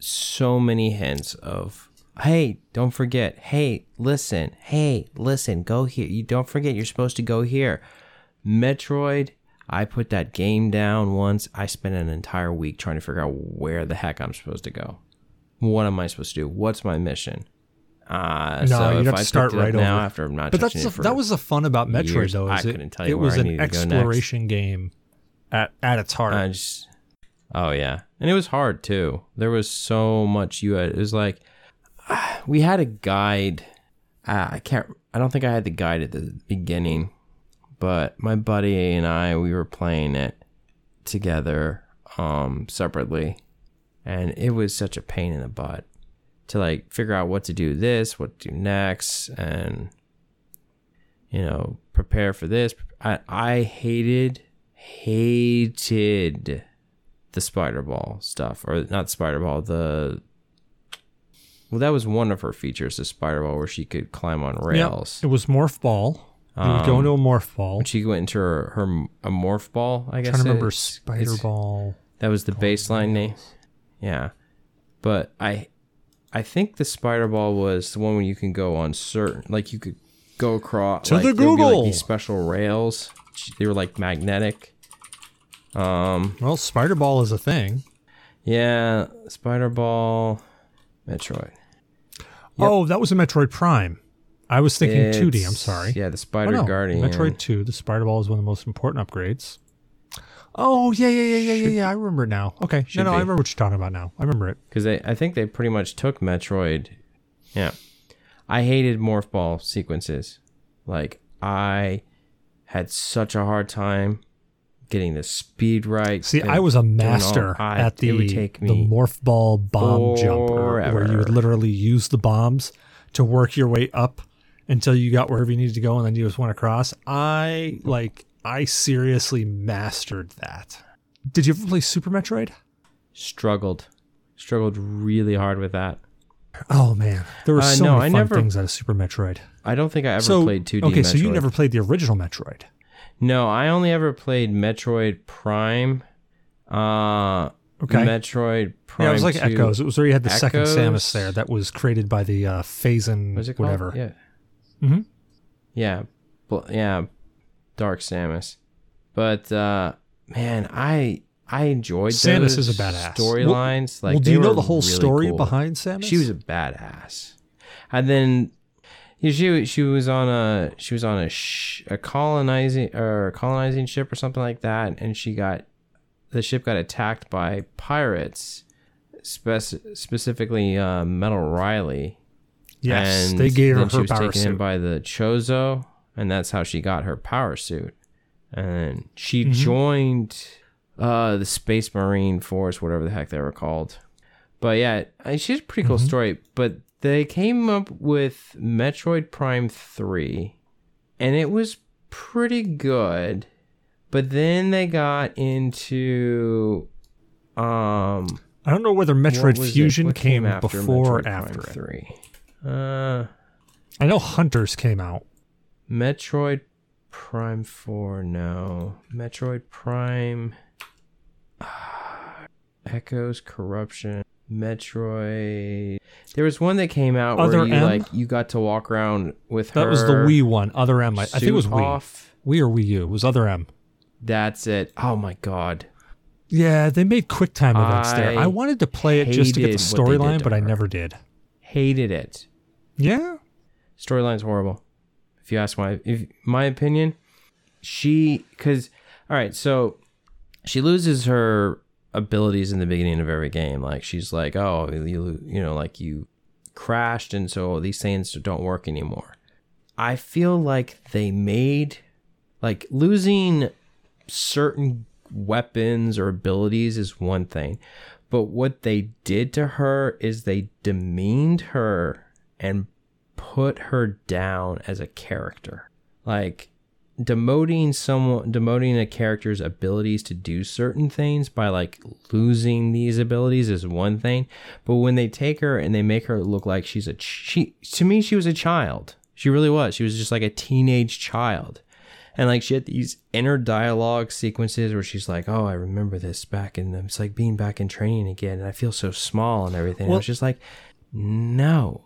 so many hints of, hey, don't forget. Hey, listen. Hey, listen. Go here. You don't forget. You're supposed to go here. Metroid. I put that game down once. I spent an entire week trying to figure out where the heck I'm supposed to go. What am I supposed to do? What's my mission? Uh, No, so you'd if have I to start picked it up right now over. after not But that's that was the fun about Metroid years, though. I it, couldn't tell you it where was I an needed to go next. exploration game at at its heart. I just, oh yeah, and it was hard too. There was so much you had. It was like we had a guide. Uh, I can't. I don't think I had the guide at the beginning, but my buddy and I we were playing it together, um, separately, and it was such a pain in the butt to like figure out what to do this, what to do next, and you know prepare for this. I I hated hated the spider ball stuff or not spider ball the well that was one of her features the spider ball where she could climb on Yep. rails It was Morph Ball. You would go Um, into a Morph Ball. she went into her, her a morph ball i I'm guess trying to remember it's- Spider it's- Ball. that was the baseline name yeah but i i think the spider ball was the one where you can go on certain like you could go across To like, the be, like Google. these special rails they were like magnetic um Well, Spider Ball is a thing. Yeah, Spider Ball, Metroid. Oh, that was a Metroid Prime. I was thinking 2D. I'm sorry. Yeah, the Oh, Spider no. Guardian. Metroid 2, the Spider Ball is one of the most important upgrades. Oh, yeah, yeah, yeah, yeah, yeah, yeah. I remember it now. Okay. No, Should no, I remember what you're talking about now. I remember it. because I think they pretty much took Metroid. Yeah, I hated morph ball sequences. Like I had such a hard time getting the speed right. See, I was a all- master I- at the, the Morph Ball bomb jumper, where you would literally use the bombs to work your way up until you got wherever you needed to go and then you just went across. I, like, I seriously mastered that. Did you ever play Super Metroid? struggled, struggled really hard with that. Oh man, there were Uh, so no, many I fun never- things out of Super Metroid. I don't think I ever so played 2D. okay, so you never played the original Metroid. No, I only ever played Metroid Prime. Uh, Okay. Metroid Prime. yeah, it was like 2. Echoes. It was where you had the second Samus there that was created by the uh, Phazon What's it called? whatever. Yeah. Mhm. Yeah. Yeah. Dark Samus. But uh man, I I enjoyed Samus is a badass. storylines. like well, do you know the whole really story cool. behind Samus? She was a badass. And then yeah, she she was on a she was on a sh- a colonizing or colonizing ship or something like that, and she got the ship got attacked by pirates, spec- specifically uh, Meta Ridley. yes, and they gave her then she her was power taken in by the Chozo, and that's how she got her power suit. And she Mm-hmm. joined uh, the Space Marine Force, whatever the heck they were called. But yeah, she's a pretty cool Mm-hmm. story. But they came up with Metroid Prime 3, and it was pretty good. But then they got into um I don't know whether Metroid? Fusion What came, before or Metroid Prime after it. 3? Uh I know Hunters came out. Metroid Prime 4, no. Metroid Prime Echoes Corruption. Metroid There was one that came out Other where you M? like you got to walk around with her. That her. was the Wii one. Other M. I, I think it was Wii. off. Wii or Wii U. It was Other M. That's it. Oh my god. Yeah, they made QuickTime events there. I I wanted to play it just to get the hated what they did storyline, to but I her. never did. Hated it. Yeah. storyline's horrible if you ask my if my opinion she because all right so she loses her abilities in the beginning of every game like she's like oh you you know like you crashed and so these things don't work anymore i feel like they made like losing certain weapons or abilities is one thing but what they did to her is they demeaned her and put her down as a character. Like demoting someone demoting a character's abilities to do certain things by like losing these abilities is one thing, but when they take her and they make her look like she's a ch- she to me she was a child. She really was. She was just like a teenage child. And like she had these inner dialogue sequences where she's like, "Oh, I remember this back in it's like being back in training again, and I feel so small and everything." And I was just like, "No,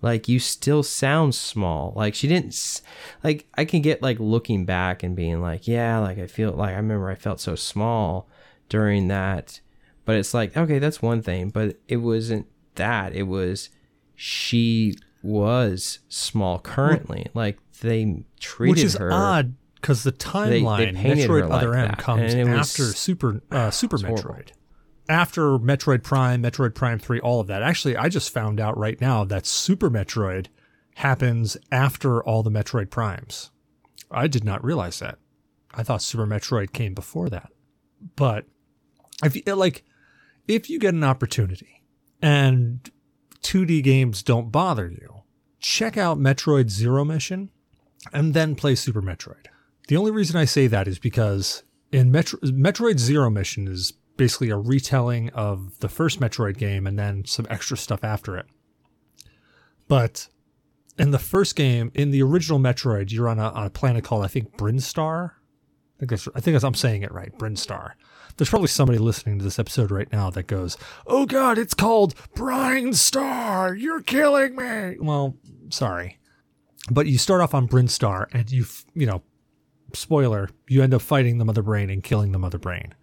like you still sound small. Like she didn't like i can get like looking back and being like yeah like i feel like i remember i felt so small during that. But it's like okay that's one thing but it wasn't that. It was she was small currently. Like they treated Which is her odd because the timeline painted her Metroid like Other M that, comes it was- after Super uh, Super horrible. After Metroid Prime, Metroid Prime 3, all of that. Actually, I just found out right now that Super Metroid happens after all the Metroid Primes. I did not realize that. I thought Super Metroid came before that. But if you, like if you get an opportunity and 2D games don't bother you, check out Metroid Zero Mission and then play Super Metroid. The only reason I say that is because in Metro- Metroid Zero Mission is basically a retelling of the first Metroid game and then some extra stuff after it. But in the first game, in the original Metroid, you're on a, on a planet called I think Brinstar. I think that's, I think that's, I'm saying it right, Brinstar. There's probably somebody listening to this episode right now that goes, "Oh God, it's called Brine Star. You're killing me." Well, sorry, but you start off on Brinstar, and you you know, spoiler, you end up fighting the Mother Brain and killing the Mother Brain.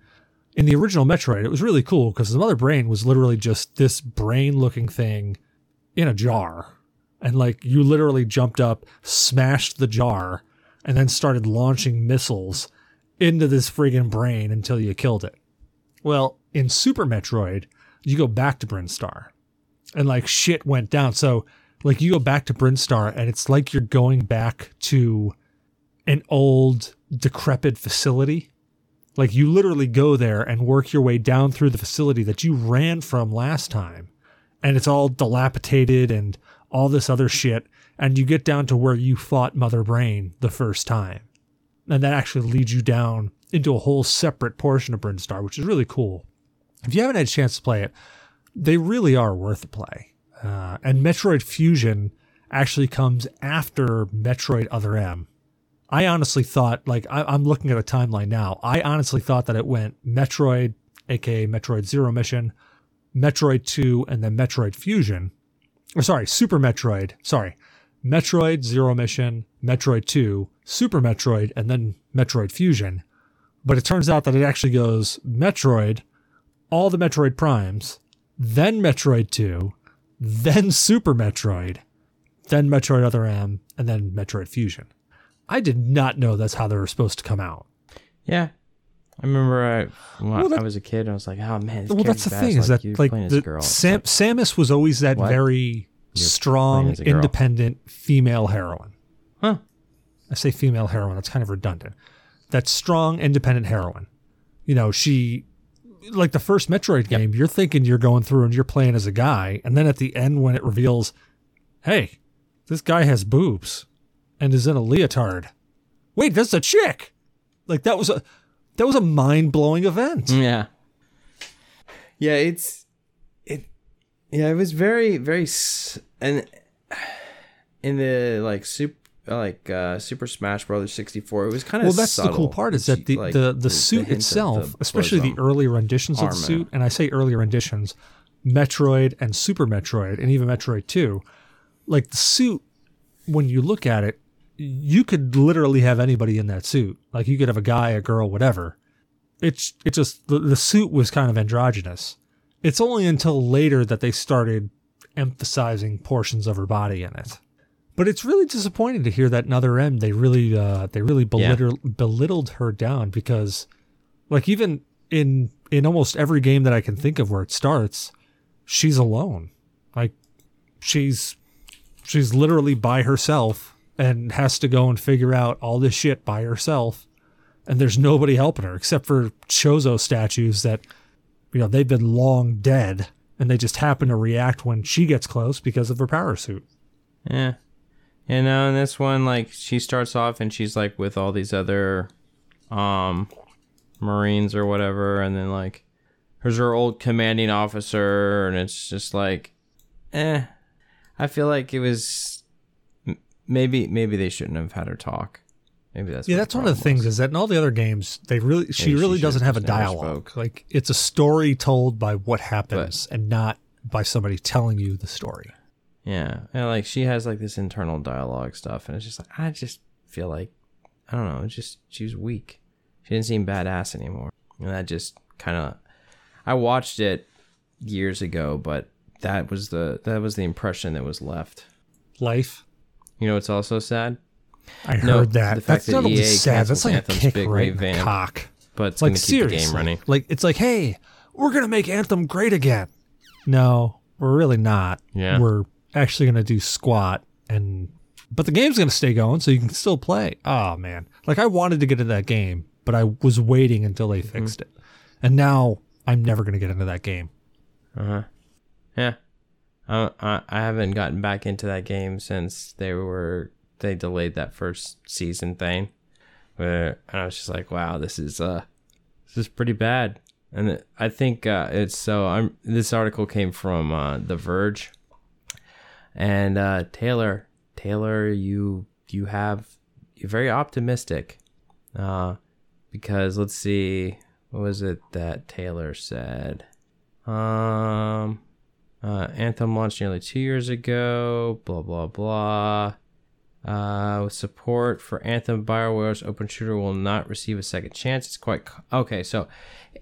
In the original Metroid, it was really cool because the Mother Brain was literally just this brain-looking thing in a jar, and like you literally jumped up, smashed the jar, and then started launching missiles into this friggin' brain until you killed it. Well, in Super Metroid, you go back to Brinstar and like shit went down. So, like, you go back to Brinstar and it's like you're going back to an old, decrepit facility. Like, you literally go there and work your way down through the facility that you ran from last time. And it's all dilapidated and all this other shit. And you get down to where you fought Mother Brain the first time and that actually leads you down into a whole separate portion of Brinstar, which is really cool. if you haven't had a chance to play it, they really are worth a play. Uh, and Metroid Fusion actually comes after Metroid Other M. I honestly thought, like, I, I'm looking at a timeline now. I honestly thought that it went Metroid, aka Metroid Zero Mission, Metroid 2, and then Metroid Fusion. Or sorry, Super Metroid. Sorry. Metroid Zero Mission, Metroid 2, Super Metroid, and then Metroid Fusion. But it turns out that it actually goes Metroid, all the Metroid Primes, then Metroid 2, then Super Metroid, then Metroid Other M, and then Metroid Fusion. I did not know that's how they were supposed to come out. Yeah. I remember I, when Well, that- I was a kid, I was like, oh man, well, that's the thing is badass, that like the girl. Sam, like, Samus was always that What? very strong, a girl. independent female heroine. huh. I say female heroine, that's kind of redundant. That strong, independent heroine. You know, she like the first Metroid game, you're thinking you're going through and you're playing as a guy, and then at the end when it reveals, hey, this guy has boobs and is in a leotard. Wait, that's a chick. Like that was a that was a mind blowing event. Yeah. Yeah, it's it. Yeah, it was very very and in the like super like uh Super Smash Brothers 64, it was kind of Well, that's the cool part is that the the, the suit itself, especially the early renditions of the suit, and I say early renditions, Metroid and Super Metroid, and even Metroid Two, like the suit, when you look at it, you could literally have anybody in that suit. Like you could have a guy, a girl, whatever. It's it just the, the suit was kind of androgynous. It's only until later that they started emphasizing portions of her body in it. But it's really disappointing to hear that in Other M they really uh, they really belittled, belittled her down because like even in in almost every game that I can think of where it starts, she's alone. Like she's she's literally by herself and has to go and figure out all this shit by herself. And there's nobody helping her except for Chozo statues that you know they've been long dead and they just happen to react when she gets close because of her power suit. Yeah. You know, in this one, like she starts off and she's like with all these other um Marines or whatever, and then like there's her old commanding officer, and it's just like, eh. I feel like it was maybe maybe they shouldn't have had her talk. Maybe that's Yeah, that's one of the things is that in all the other games, they really she Maybe really should've doesn't have a dialogue. spoke. Like it's a story told by what happens and not by somebody telling you the story. Yeah, and like she has like this internal dialogue stuff, and it's just like I just feel like I don't know, it's just she was weak. She didn't seem badass anymore, and that just kind of. I watched it years ago, but that was the that was the impression that was left. Life. You know, it's also sad, I No, heard that. the fact That's that not only EA sad. That's like a Anthem's kick big right in the revamp. cock. but it's Like going to keep the seriously, game running. like it's like, hey, we're gonna make Anthem great again. No, we're really not. Yeah. we're actually gonna do squat and. But the game's gonna stay going, so you can still play. Oh man, like I wanted to get into that game, but I was waiting until they Mm-hmm. fixed it, and now I'm never gonna get into that game. Uh huh. Yeah. I, I haven't gotten back into that game since they were they delayed that first season thing, where I was just like, wow, this is uh this is pretty bad. And I think uh, it's so. I'm this article came from uh, The Verge, and uh, Taylor Taylor, you you have you're very optimistic, uh, because let's see, what was it that Taylor said? Um, uh, Anthem launched nearly two years ago. Blah blah blah. Uh, with support for Anthem, Bioware's open shooter will not receive a second chance. It's quite co- okay. So,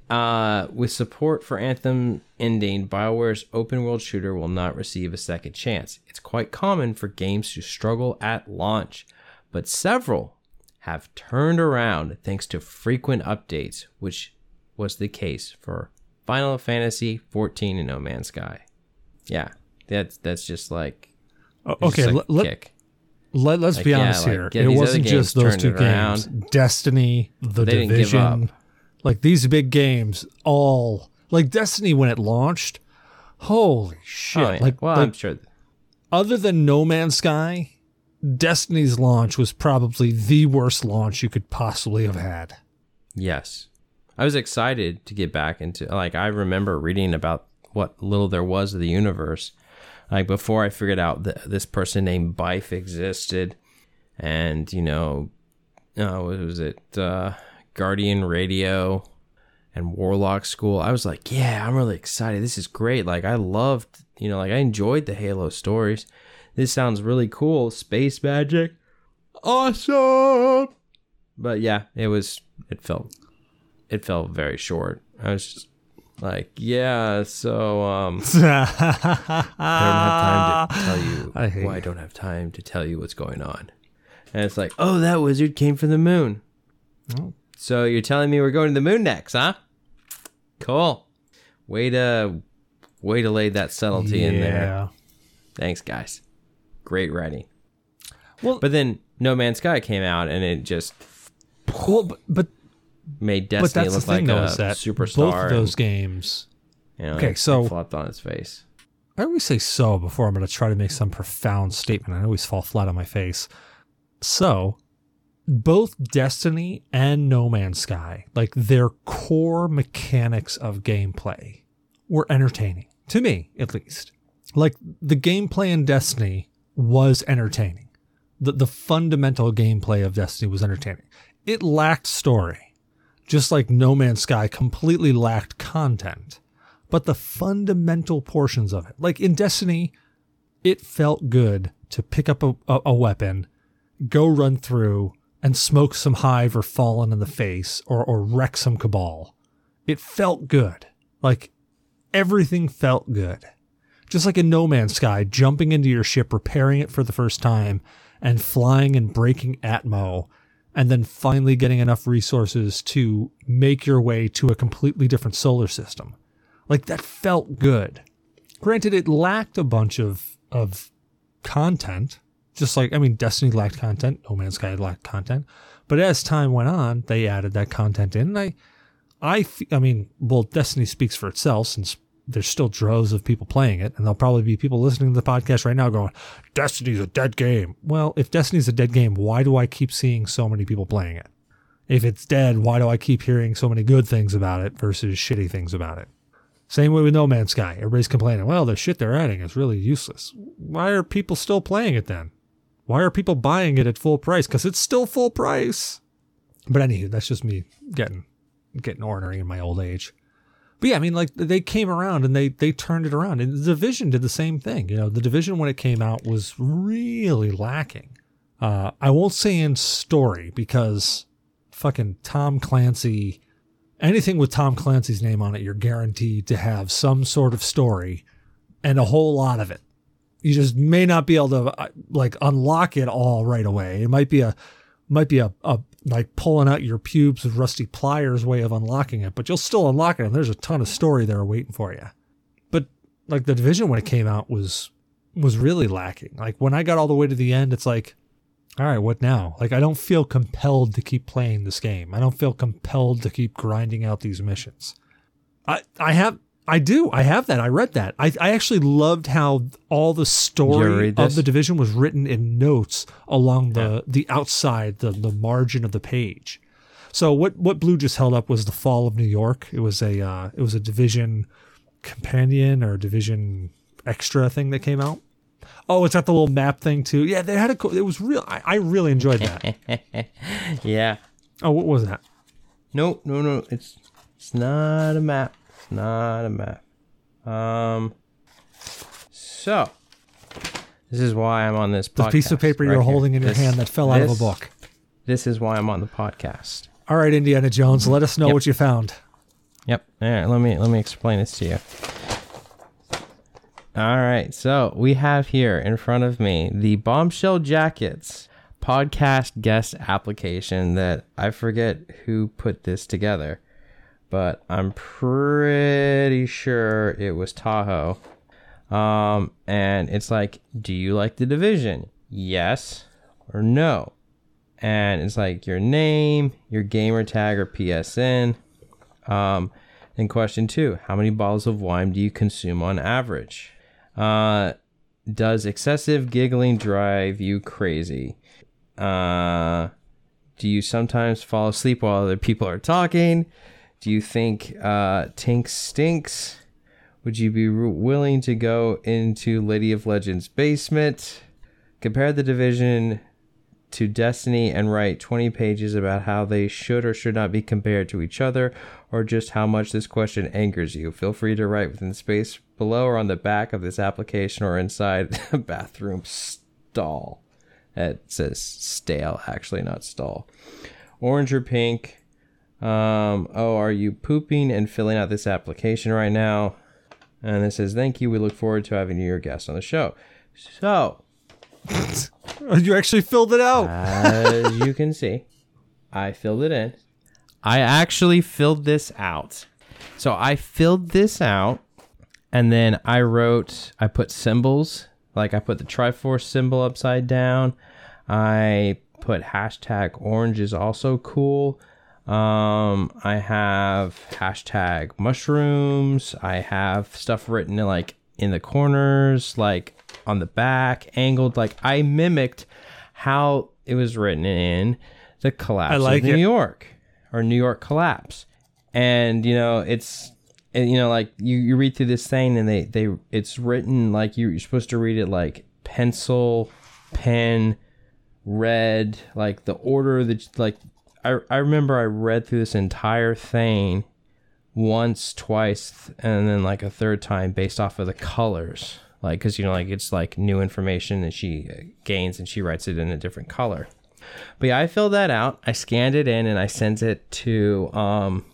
uh, with support for Anthem ending, Bioware's open world shooter will not receive a second chance. It's quite common for games to struggle at launch, but several have turned around thanks to frequent updates, which was the case for Final Fantasy 14 and No Man's Sky. Yeah, that's that's just like Okay, just a let, kick. let, us Like, be yeah, honest like, here. yeah, it wasn't just those two games. Destiny, The They Division, like these big games, all like Destiny when it launched. Holy oh, shit! Oh, yeah. Like, well, like I'm sure. other than No Man's Sky, Destiny's launch was probably the worst launch you could possibly have had. Yes, I was excited to get back into like I remember reading about what little there was of the universe. Like before I figured out that this person named Byf existed and you know uh, what was it uh, Guardian Radio and Warlock School. I was like, yeah, I'm really excited. This is great. Like I loved, you know, like I enjoyed the Halo stories. This sounds really cool. Space magic. Awesome. But yeah, it was it felt it felt very short. I was just like, yeah, so um I don't have time to tell you I well, I don't have time to tell you what's going on. And it's like, oh, that wizard came from the moon. Oh. So you're telling me we're going to the moon next, huh? Cool. Way to way to lay that subtlety in there. Thanks, guys. Great writing. Well- but then No Man's Sky came out and it just Well, but but, made but Destiny look thing like though a superstar. both of those and, games. you know, Okay, it- so- it flopped on its face. I always say so before I'm going to try to make some profound statement. I always fall flat on my face. So, both Destiny and No Man's Sky, like their core mechanics of gameplay, were entertaining to me, at least. Like the gameplay in Destiny was entertaining. The the fundamental gameplay of Destiny was entertaining. It lacked story, just like No Man's Sky completely lacked content but the fundamental portions of it. Like in Destiny, it felt good to pick up a, a, weapon, go run through, and smoke some hive or fallen in the face or, or wreck some cabal. It felt good. Like everything felt good. Just like in No Man's Sky, jumping into your ship, repairing it for the first time, and flying and breaking Atmo, and then finally getting enough resources to make your way to a completely different solar system. Like that felt good. Granted, it lacked a bunch of of content. Just like I mean, Destiny lacked content. No Man's Sky lacked content. But as time went on, they added that content in. And I, I, I mean, well, Destiny speaks for itself since there's still droves of people playing it, and there'll probably be people listening to the podcast right now going, "Destiny's a dead game." Well, if Destiny's a dead game, why do I keep seeing so many people playing it? If it's dead, why do I keep hearing so many good things about it versus shitty things about it? Same way with No Man's Sky. Everybody's complaining, well, the shit they're adding is really useless. Why are people still playing it then? Why are people buying it at full price? Because it's still full price. But anywho, that's just me getting getting ornery in my old age. But yeah, I mean, like they came around and they they turned it around. And the division did the same thing. You know, the division when it came out was really lacking. Uh, I won't say in story because fucking Tom Clancy anything with Tom Clancy's name on it, you're guaranteed to have some sort of story and a whole lot of it. You just may not be able to uh, like unlock it all right away. It might be a might be a, a like pulling out your pubes with rusty pliers way of unlocking it, but you'll still unlock it and there's a ton of story there waiting for you. But like the division when it came out was was really lacking. Like when I got all the way to the end, it's like all right, what now? Like, I don't feel compelled to keep playing this game. I don't feel compelled to keep grinding out these missions. I, I have, I do, I have that. I read that. I, I actually loved how all the story of the division was written in notes along the the outside, the the margin of the page. So what what Blue just held up was the Fall of New York. It was a uh, it was a division companion or division extra thing that came out. Oh, it's got the little map thing too. Yeah, they had a. co- It was real. I, I really enjoyed that. Yeah. oh, what was that? No, no, no. It's it's not a map. Not a map. Um. So, this is why I'm on this. The piece of paper right you're holding in your This- hand that fell out of a book. This is why I'm on the podcast. All right, Indiana Jones, let us know Yep. what you found. Yep. All right. Let me let me explain this to you. All right. So we have here in front of me the Bombshell Jackets podcast guest application that I forget who put this together, but I'm pretty sure it was Tahoe. Um, and it's like, do you like the division? Yes or no? And it's like your name, your gamer tag or PSN. Um, and question two: How many bottles of wine do you consume on average? Uh, does excessive giggling drive you crazy? Uh, do you sometimes fall asleep while other people are talking? Do you think uh, Tink stinks? Would you be willing to go into Lady of Legends basement? Compare the division to Destiny and write 20 pages about how they should or should not be compared to each other, or just how much this question angers you. Feel free to write within the space below or on the back of this application or inside the bathroom stall. It says stale, actually, not stall. Orange or pink? Um, oh, are you pooping and filling out this application right now? And it says, Thank you. We look forward to having you your guest on the show. So, You actually filled it out. as you can see, I filled it in. I actually filled this out. So I filled this out and then I wrote, I put symbols, like I put the Triforce symbol upside down. I put hashtag orange is also cool. Um, I have hashtag mushrooms. I have stuff written in, like in the corners, like on the back, angled. Like I mimicked how it was written in the collapse like of New it. York or New York collapse. And you know, it's and, you know, like you, you read through this thing and they, they it's written like you, you're supposed to read it like pencil, pen, red, like the order that like I I remember I read through this entire thing once, twice, and then like a third time based off of the colors. Like, cause you know, like it's like new information that she uh, gains and she writes it in a different color. But yeah, I filled that out. I scanned it in and I sent it to um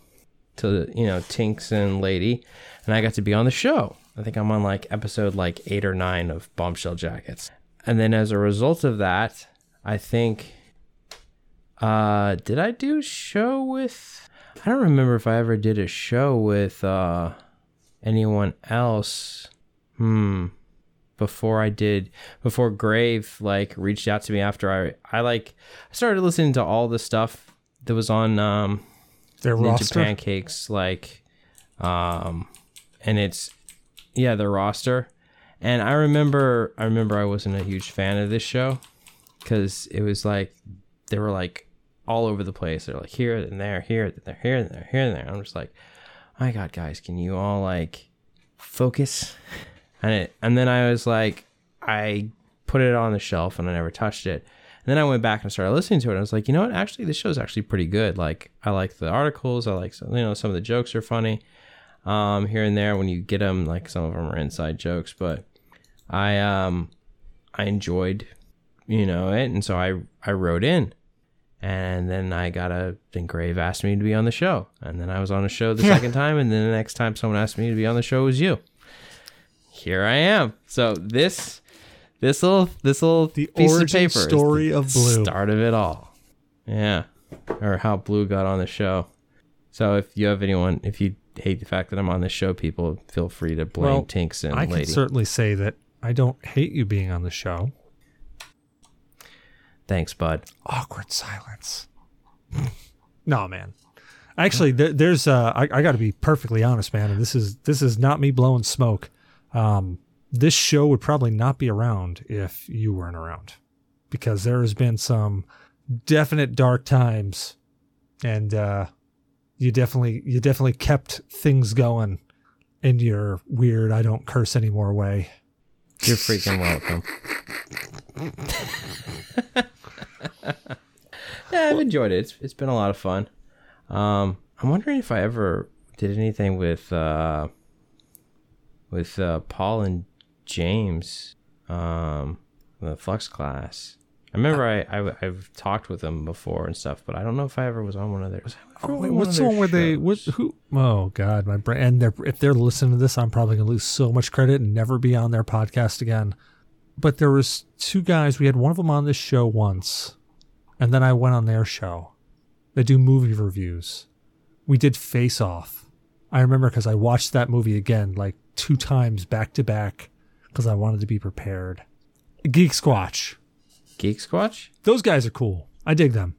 to you know Tinks and Lady, and I got to be on the show. I think I'm on like episode like eight or nine of Bombshell Jackets, and then as a result of that, I think uh did I do show with? I don't remember if I ever did a show with uh anyone else. Hmm before I did before Grave like reached out to me after I I like I started listening to all the stuff that was on um Their Ninja roster. Pancakes like um and it's yeah the roster and I remember I remember I wasn't a huge fan of this show cuz it was like they were like all over the place they're like here and there here and there here and there here and there I'm just like my god guys can you all like focus and it and then I was like I put it on the shelf and I never touched it. And then I went back and started listening to it. And I was like, you know what? Actually, this show's actually pretty good. Like, I like the articles. I like, you know, some of the jokes are funny um, here and there when you get them. Like, some of them are inside jokes, but I um, I enjoyed, you know, it. And so I I wrote in, and then I got a. Then Grave asked me to be on the show, and then I was on a show the second time, and then the next time someone asked me to be on the show was you. Here I am. So this this little this little The piece origin of paper is story the of Blue. Start of it all. Yeah. Or how Blue got on the show. So if you have anyone if you hate the fact that I'm on this show, people feel free to blame Well, Tinks and I can Lady. certainly say that I don't hate you being on the show. Thanks, bud. Awkward silence. No, man. Actually, there, there's uh, I, I got to be perfectly honest, man. And this is this is not me blowing smoke. Um, this show would probably not be around if you weren't around, because there has been some definite dark times, and uh, you definitely you definitely kept things going in your weird I don't curse anymore way. You're freaking welcome. yeah, I've enjoyed it. It's it's been a lot of fun. Um, I'm wondering if I ever did anything with uh, with uh, Paul and James, um, the Flux class. I remember I, I I've talked with them before and stuff, but I don't know if I ever was on one of theirs. Oh, wait, what's the one where they what who? Oh God, my brain. And they're, if they're listening to this, I'm probably gonna lose so much credit and never be on their podcast again. But there was two guys. We had one of them on this show once, and then I went on their show. They do movie reviews. We did Face Off. I remember because I watched that movie again like two times back to back because I wanted to be prepared. Geek Squatch. Geek Squatch. Those guys are cool. I dig them.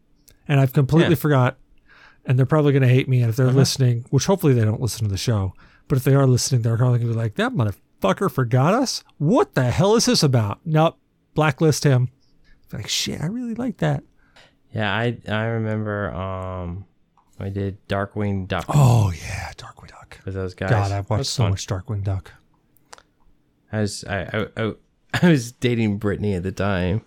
And I've completely Yeah. forgot and they're probably going to hate me and if they're uh-huh. listening, which hopefully they don't listen to the show, but if they are listening, they're probably going to be like, "That motherfucker forgot us? What the hell is this about?" Nope. Blacklist him. Like, "Shit, I really like that." Yeah, I I remember um I did Darkwing Duck Oh yeah, Darkwing Duck. with those guys. God, I've watched so fun. much Darkwing Duck. I was I, I, I, I was dating Brittany at the time,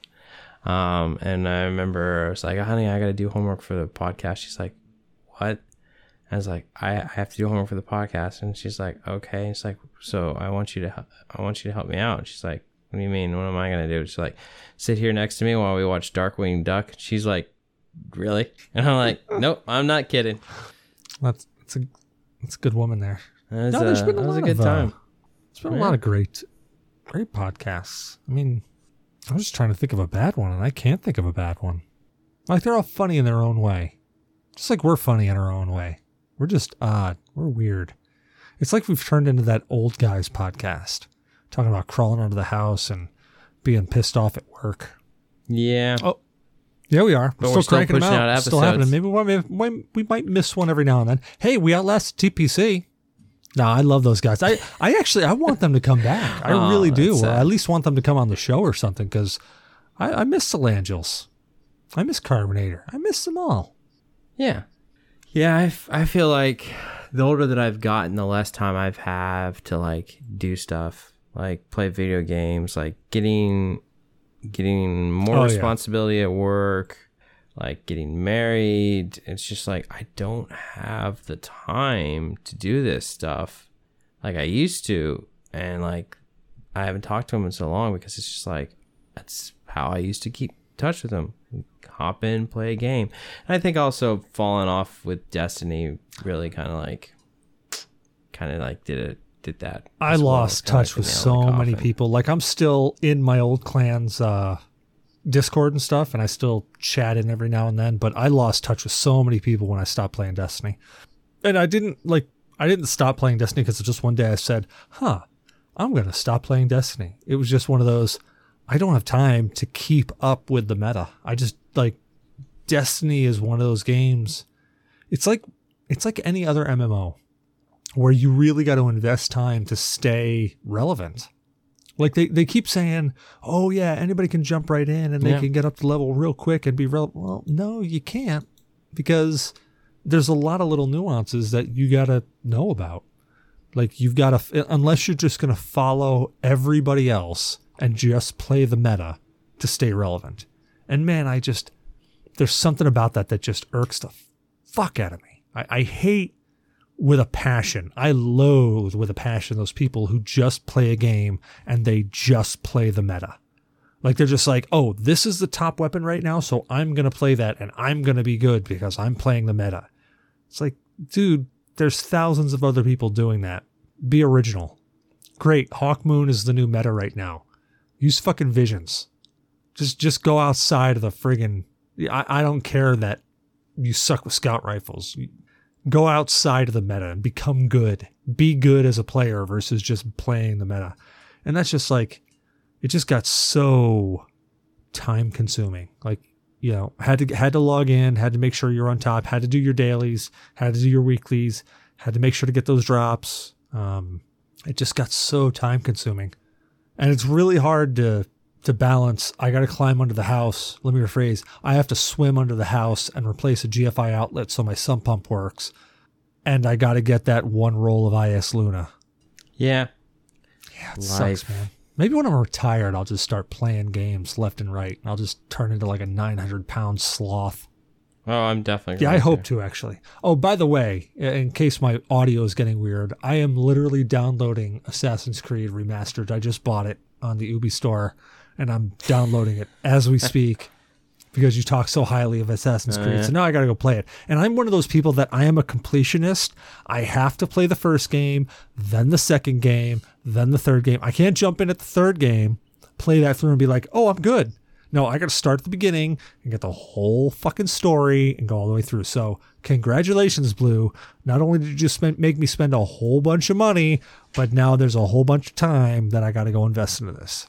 um, and I remember I was like, "Honey, I got to do homework for the podcast." She's like, "What?" I was like, I, "I have to do homework for the podcast," and she's like, "Okay." It's like, "So I want you to I want you to help me out." She's like, "What do you mean? What am I gonna do?" She's like, "Sit here next to me while we watch Darkwing Duck." She's like, "Really?" And I'm like, "Nope, I'm not kidding." That's that's a that's a good woman there. That was, No, there's uh, been a was a lot good of, uh, time. There's been a lot of great great podcasts. I mean, I'm just trying to think of a bad one, and I can't think of a bad one. Like they're all funny in their own way, just like we're funny in our own way. We're just odd. We're weird. It's like we've turned into that old guys podcast, talking about crawling under the house and being pissed off at work. Yeah. Oh, Yeah, we are. But we're still cranking them pushing out. out Still happening. Maybe we might, we might miss one every now and then. Hey, we outlasted TPC. No, I love those guys. I, I actually I want them to come back. I Aw, oh, really do. that's Or sad. at least want them to come on the show or something because I, I miss Solangels. I miss Carbonator. I miss them all. Yeah. Yeah, I, f- I feel like the older that I've gotten, the less time I've have to like do stuff, like play video games, like getting getting more Oh, yeah. responsibility at work, like getting married. It's just like I don't have the time to do this stuff like I used to, and like I haven't talked to him in so long because it's just like that's how I used to keep touch with them. Hop in, play a game. And I think also falling off with Destiny really kind of like, kind of like did it, did that. I as well. lost touch with so many people. Like I'm still in my old clan's uh, Discord and stuff, and I still chat in every now and then. But I lost touch with so many people when I stopped playing Destiny, and I didn't like I didn't stop playing Destiny because just one day I said, "Huh, I'm gonna stop playing Destiny." It was just one of those. I don't have time to keep up with the meta. I just like Destiny is one of those games. It's like it's like any other MMO where you really got to invest time to stay relevant. Like they, they keep saying, oh yeah, anybody can jump right in and they Yeah. can get up to level real quick and be relevant. Well, no, you can't because there's a lot of little nuances that you got to know about. Like you've got to, unless you're just going to follow everybody else and just play the meta to stay relevant. And man, I just, there's something about that that just irks the fuck out of me. I, I hate with a passion. I loathe with a passion those people who just play a game and they just play the meta. Like they're just like, oh, this is the top weapon right now, so I'm going to play that and I'm going to be good because I'm playing the meta. It's like, dude, there's thousands of other people doing that. Be original. Great. Hawkmoon is the new meta right now. Use fucking visions. Just just go outside of the friggin' I, I don't care that you suck with scout rifles. Go outside of the meta and become good. Be good as a player versus just playing the meta. And that's just like it just got so time consuming. Like, you know, had to had to log in, had to make sure you're on top, had to do your dailies, had to do your weeklies, had to make sure to get those drops. Um, it just got so time consuming. And it's really hard to to balance. I got to climb under the house. Let me rephrase. I have to swim under the house and replace a GFI outlet so my sump pump works. And I got to get that one roll of IS Luna. Yeah. Yeah, it Life. sucks, man. Maybe when I'm retired, I'll just start playing games left and right. And I'll just turn into like a 900 pound sloth. Oh, I'm definitely. Yeah, I hope to actually. Oh, by the way, in case my audio is getting weird, I am literally downloading Assassin's Creed Remastered. I just bought it on the Ubi store, and I'm downloading it as we speak because you talk so highly of Assassin's oh, Creed. yeah. So now I got to go play it. And I'm one of those people that I am a completionist. I have to play the first game, then the second game, then the third game. I can't jump in at the third game, play that through, and be like, oh, I'm good. No, I got to start at the beginning and get the whole fucking story and go all the way through. So, congratulations, Blue. Not only did you just spend, make me spend a whole bunch of money, but now there's a whole bunch of time that I got to go invest into this.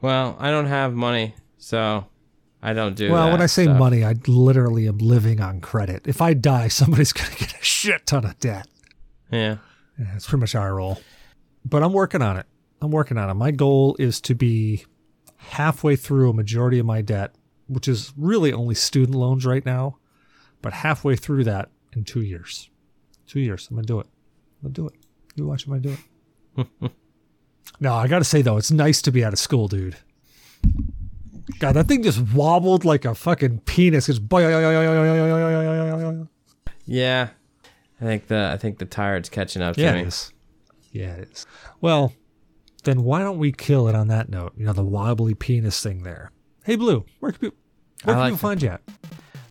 Well, I don't have money, so I don't do. well, when I say stuff. money, I literally am living on credit. If I die, somebody's going to get a shit ton of debt. yeah. Yeah, that's pretty much our role. But I'm working on it. I'm working on it. My goal is to be halfway through a majority of my debt, which is really only student loans right now, but halfway through that in two years. Two years. I'm gonna do it. I'm gonna do it. You watch him. I do it. no, I gotta say though, it's nice to be out of school, dude. God, that thing just wobbled like a fucking penis. Yeah, I think the I think the tired's catching up to yeah, me. it is. Yeah, it is. Well, then why don't we kill it on that note? You know, the wobbly penis thing there. Hey, Blue, where can people, where can like people find you at?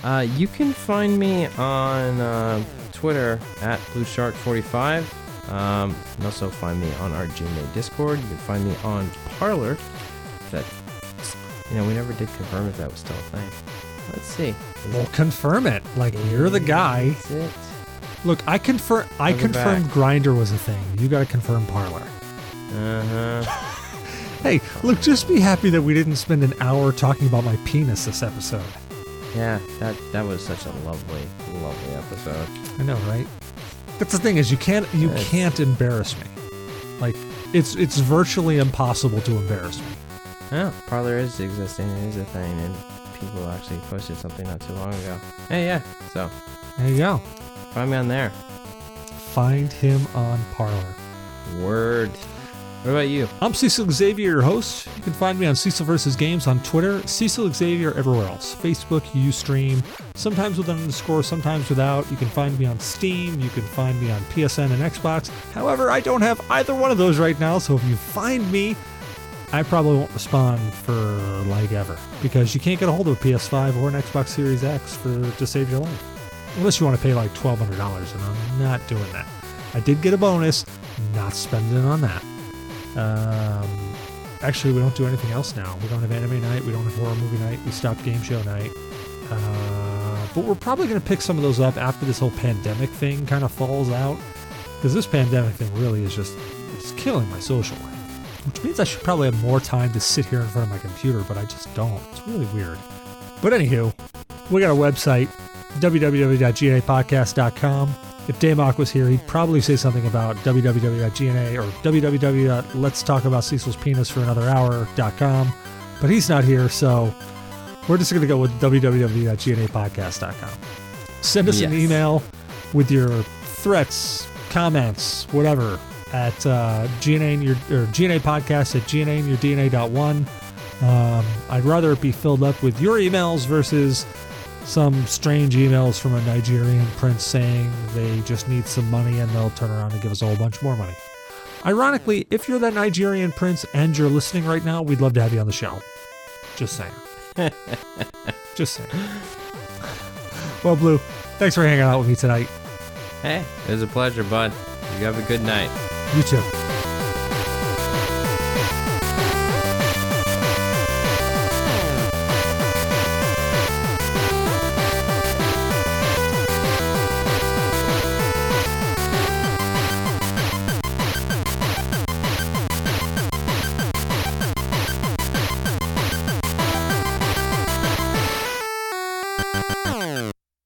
Uh, you can find me on uh, Twitter at BlueShark45. Um, you can also find me on our GNA Discord. You can find me on Parler. That you know, we never did confirm if that was still a thing. Let's see. Is Well, it- confirm it. Like you're the guy. It? Look, I confirm. I confirmed. Grindr was a thing. You got to confirm Parler. Uh huh. Hey, look, just be happy that we didn't spend an hour talking about my penis this episode. Yeah, that that was such a lovely, lovely episode. I know, right? That's the thing is you can't you It's- can't embarrass me. Like it's it's virtually impossible to embarrass me. Yeah, Parler is existing. It is a thing, and people actually posted something not too long ago. Hey, yeah. So There you go. find me on there. Find him on Parler. Word. What about you? I'm Cecil Xavier, your host. You can find me on Cecil vs. Games on Twitter, Cecil Xavier everywhere else. Facebook, Ustream, sometimes with an underscore, sometimes without. You can find me on Steam. You can find me on PSN and Xbox. However, I don't have either one of those right now, so if you find me, I probably won't respond for like ever because you can't get a hold of a PS5 or an Xbox Series X for to save your life. Unless you want to pay like twelve hundred dollars, and I'm not doing that. I did get a bonus, not spending on that. Um, actually, we don't do anything else now. We don't have anime night. We don't have horror movie night. We stopped game show night. Uh, but we're probably going to pick some of those up after this whole pandemic thing kind of falls out. Because this pandemic thing really is just it's killing my social life. Which means I should probably have more time to sit here in front of my computer, but I just don't. It's really weird. But anywho, we got a website, www.gnapodcast.com. If Damok was here, he'd probably say something about www.gna or www.letstalkaboutcecil's for another hour.com. But he's not here, so we're just going to go with www.gnapodcast.com. Send us an email with your threats, comments, whatever at uh, GNA and your or GNA podcast at GNA and your DNA.one. Um, I'd rather it be filled up with your emails versus some strange emails from a Nigerian prince saying they just need some money and they'll turn around and give us a whole bunch more money. Ironically, if you're that Nigerian prince and you're listening right now, we'd love to have you on the show. Just saying. just saying. Well, Blue, thanks for hanging out with me tonight. Hey, it was a pleasure, bud. You have a good night. You too.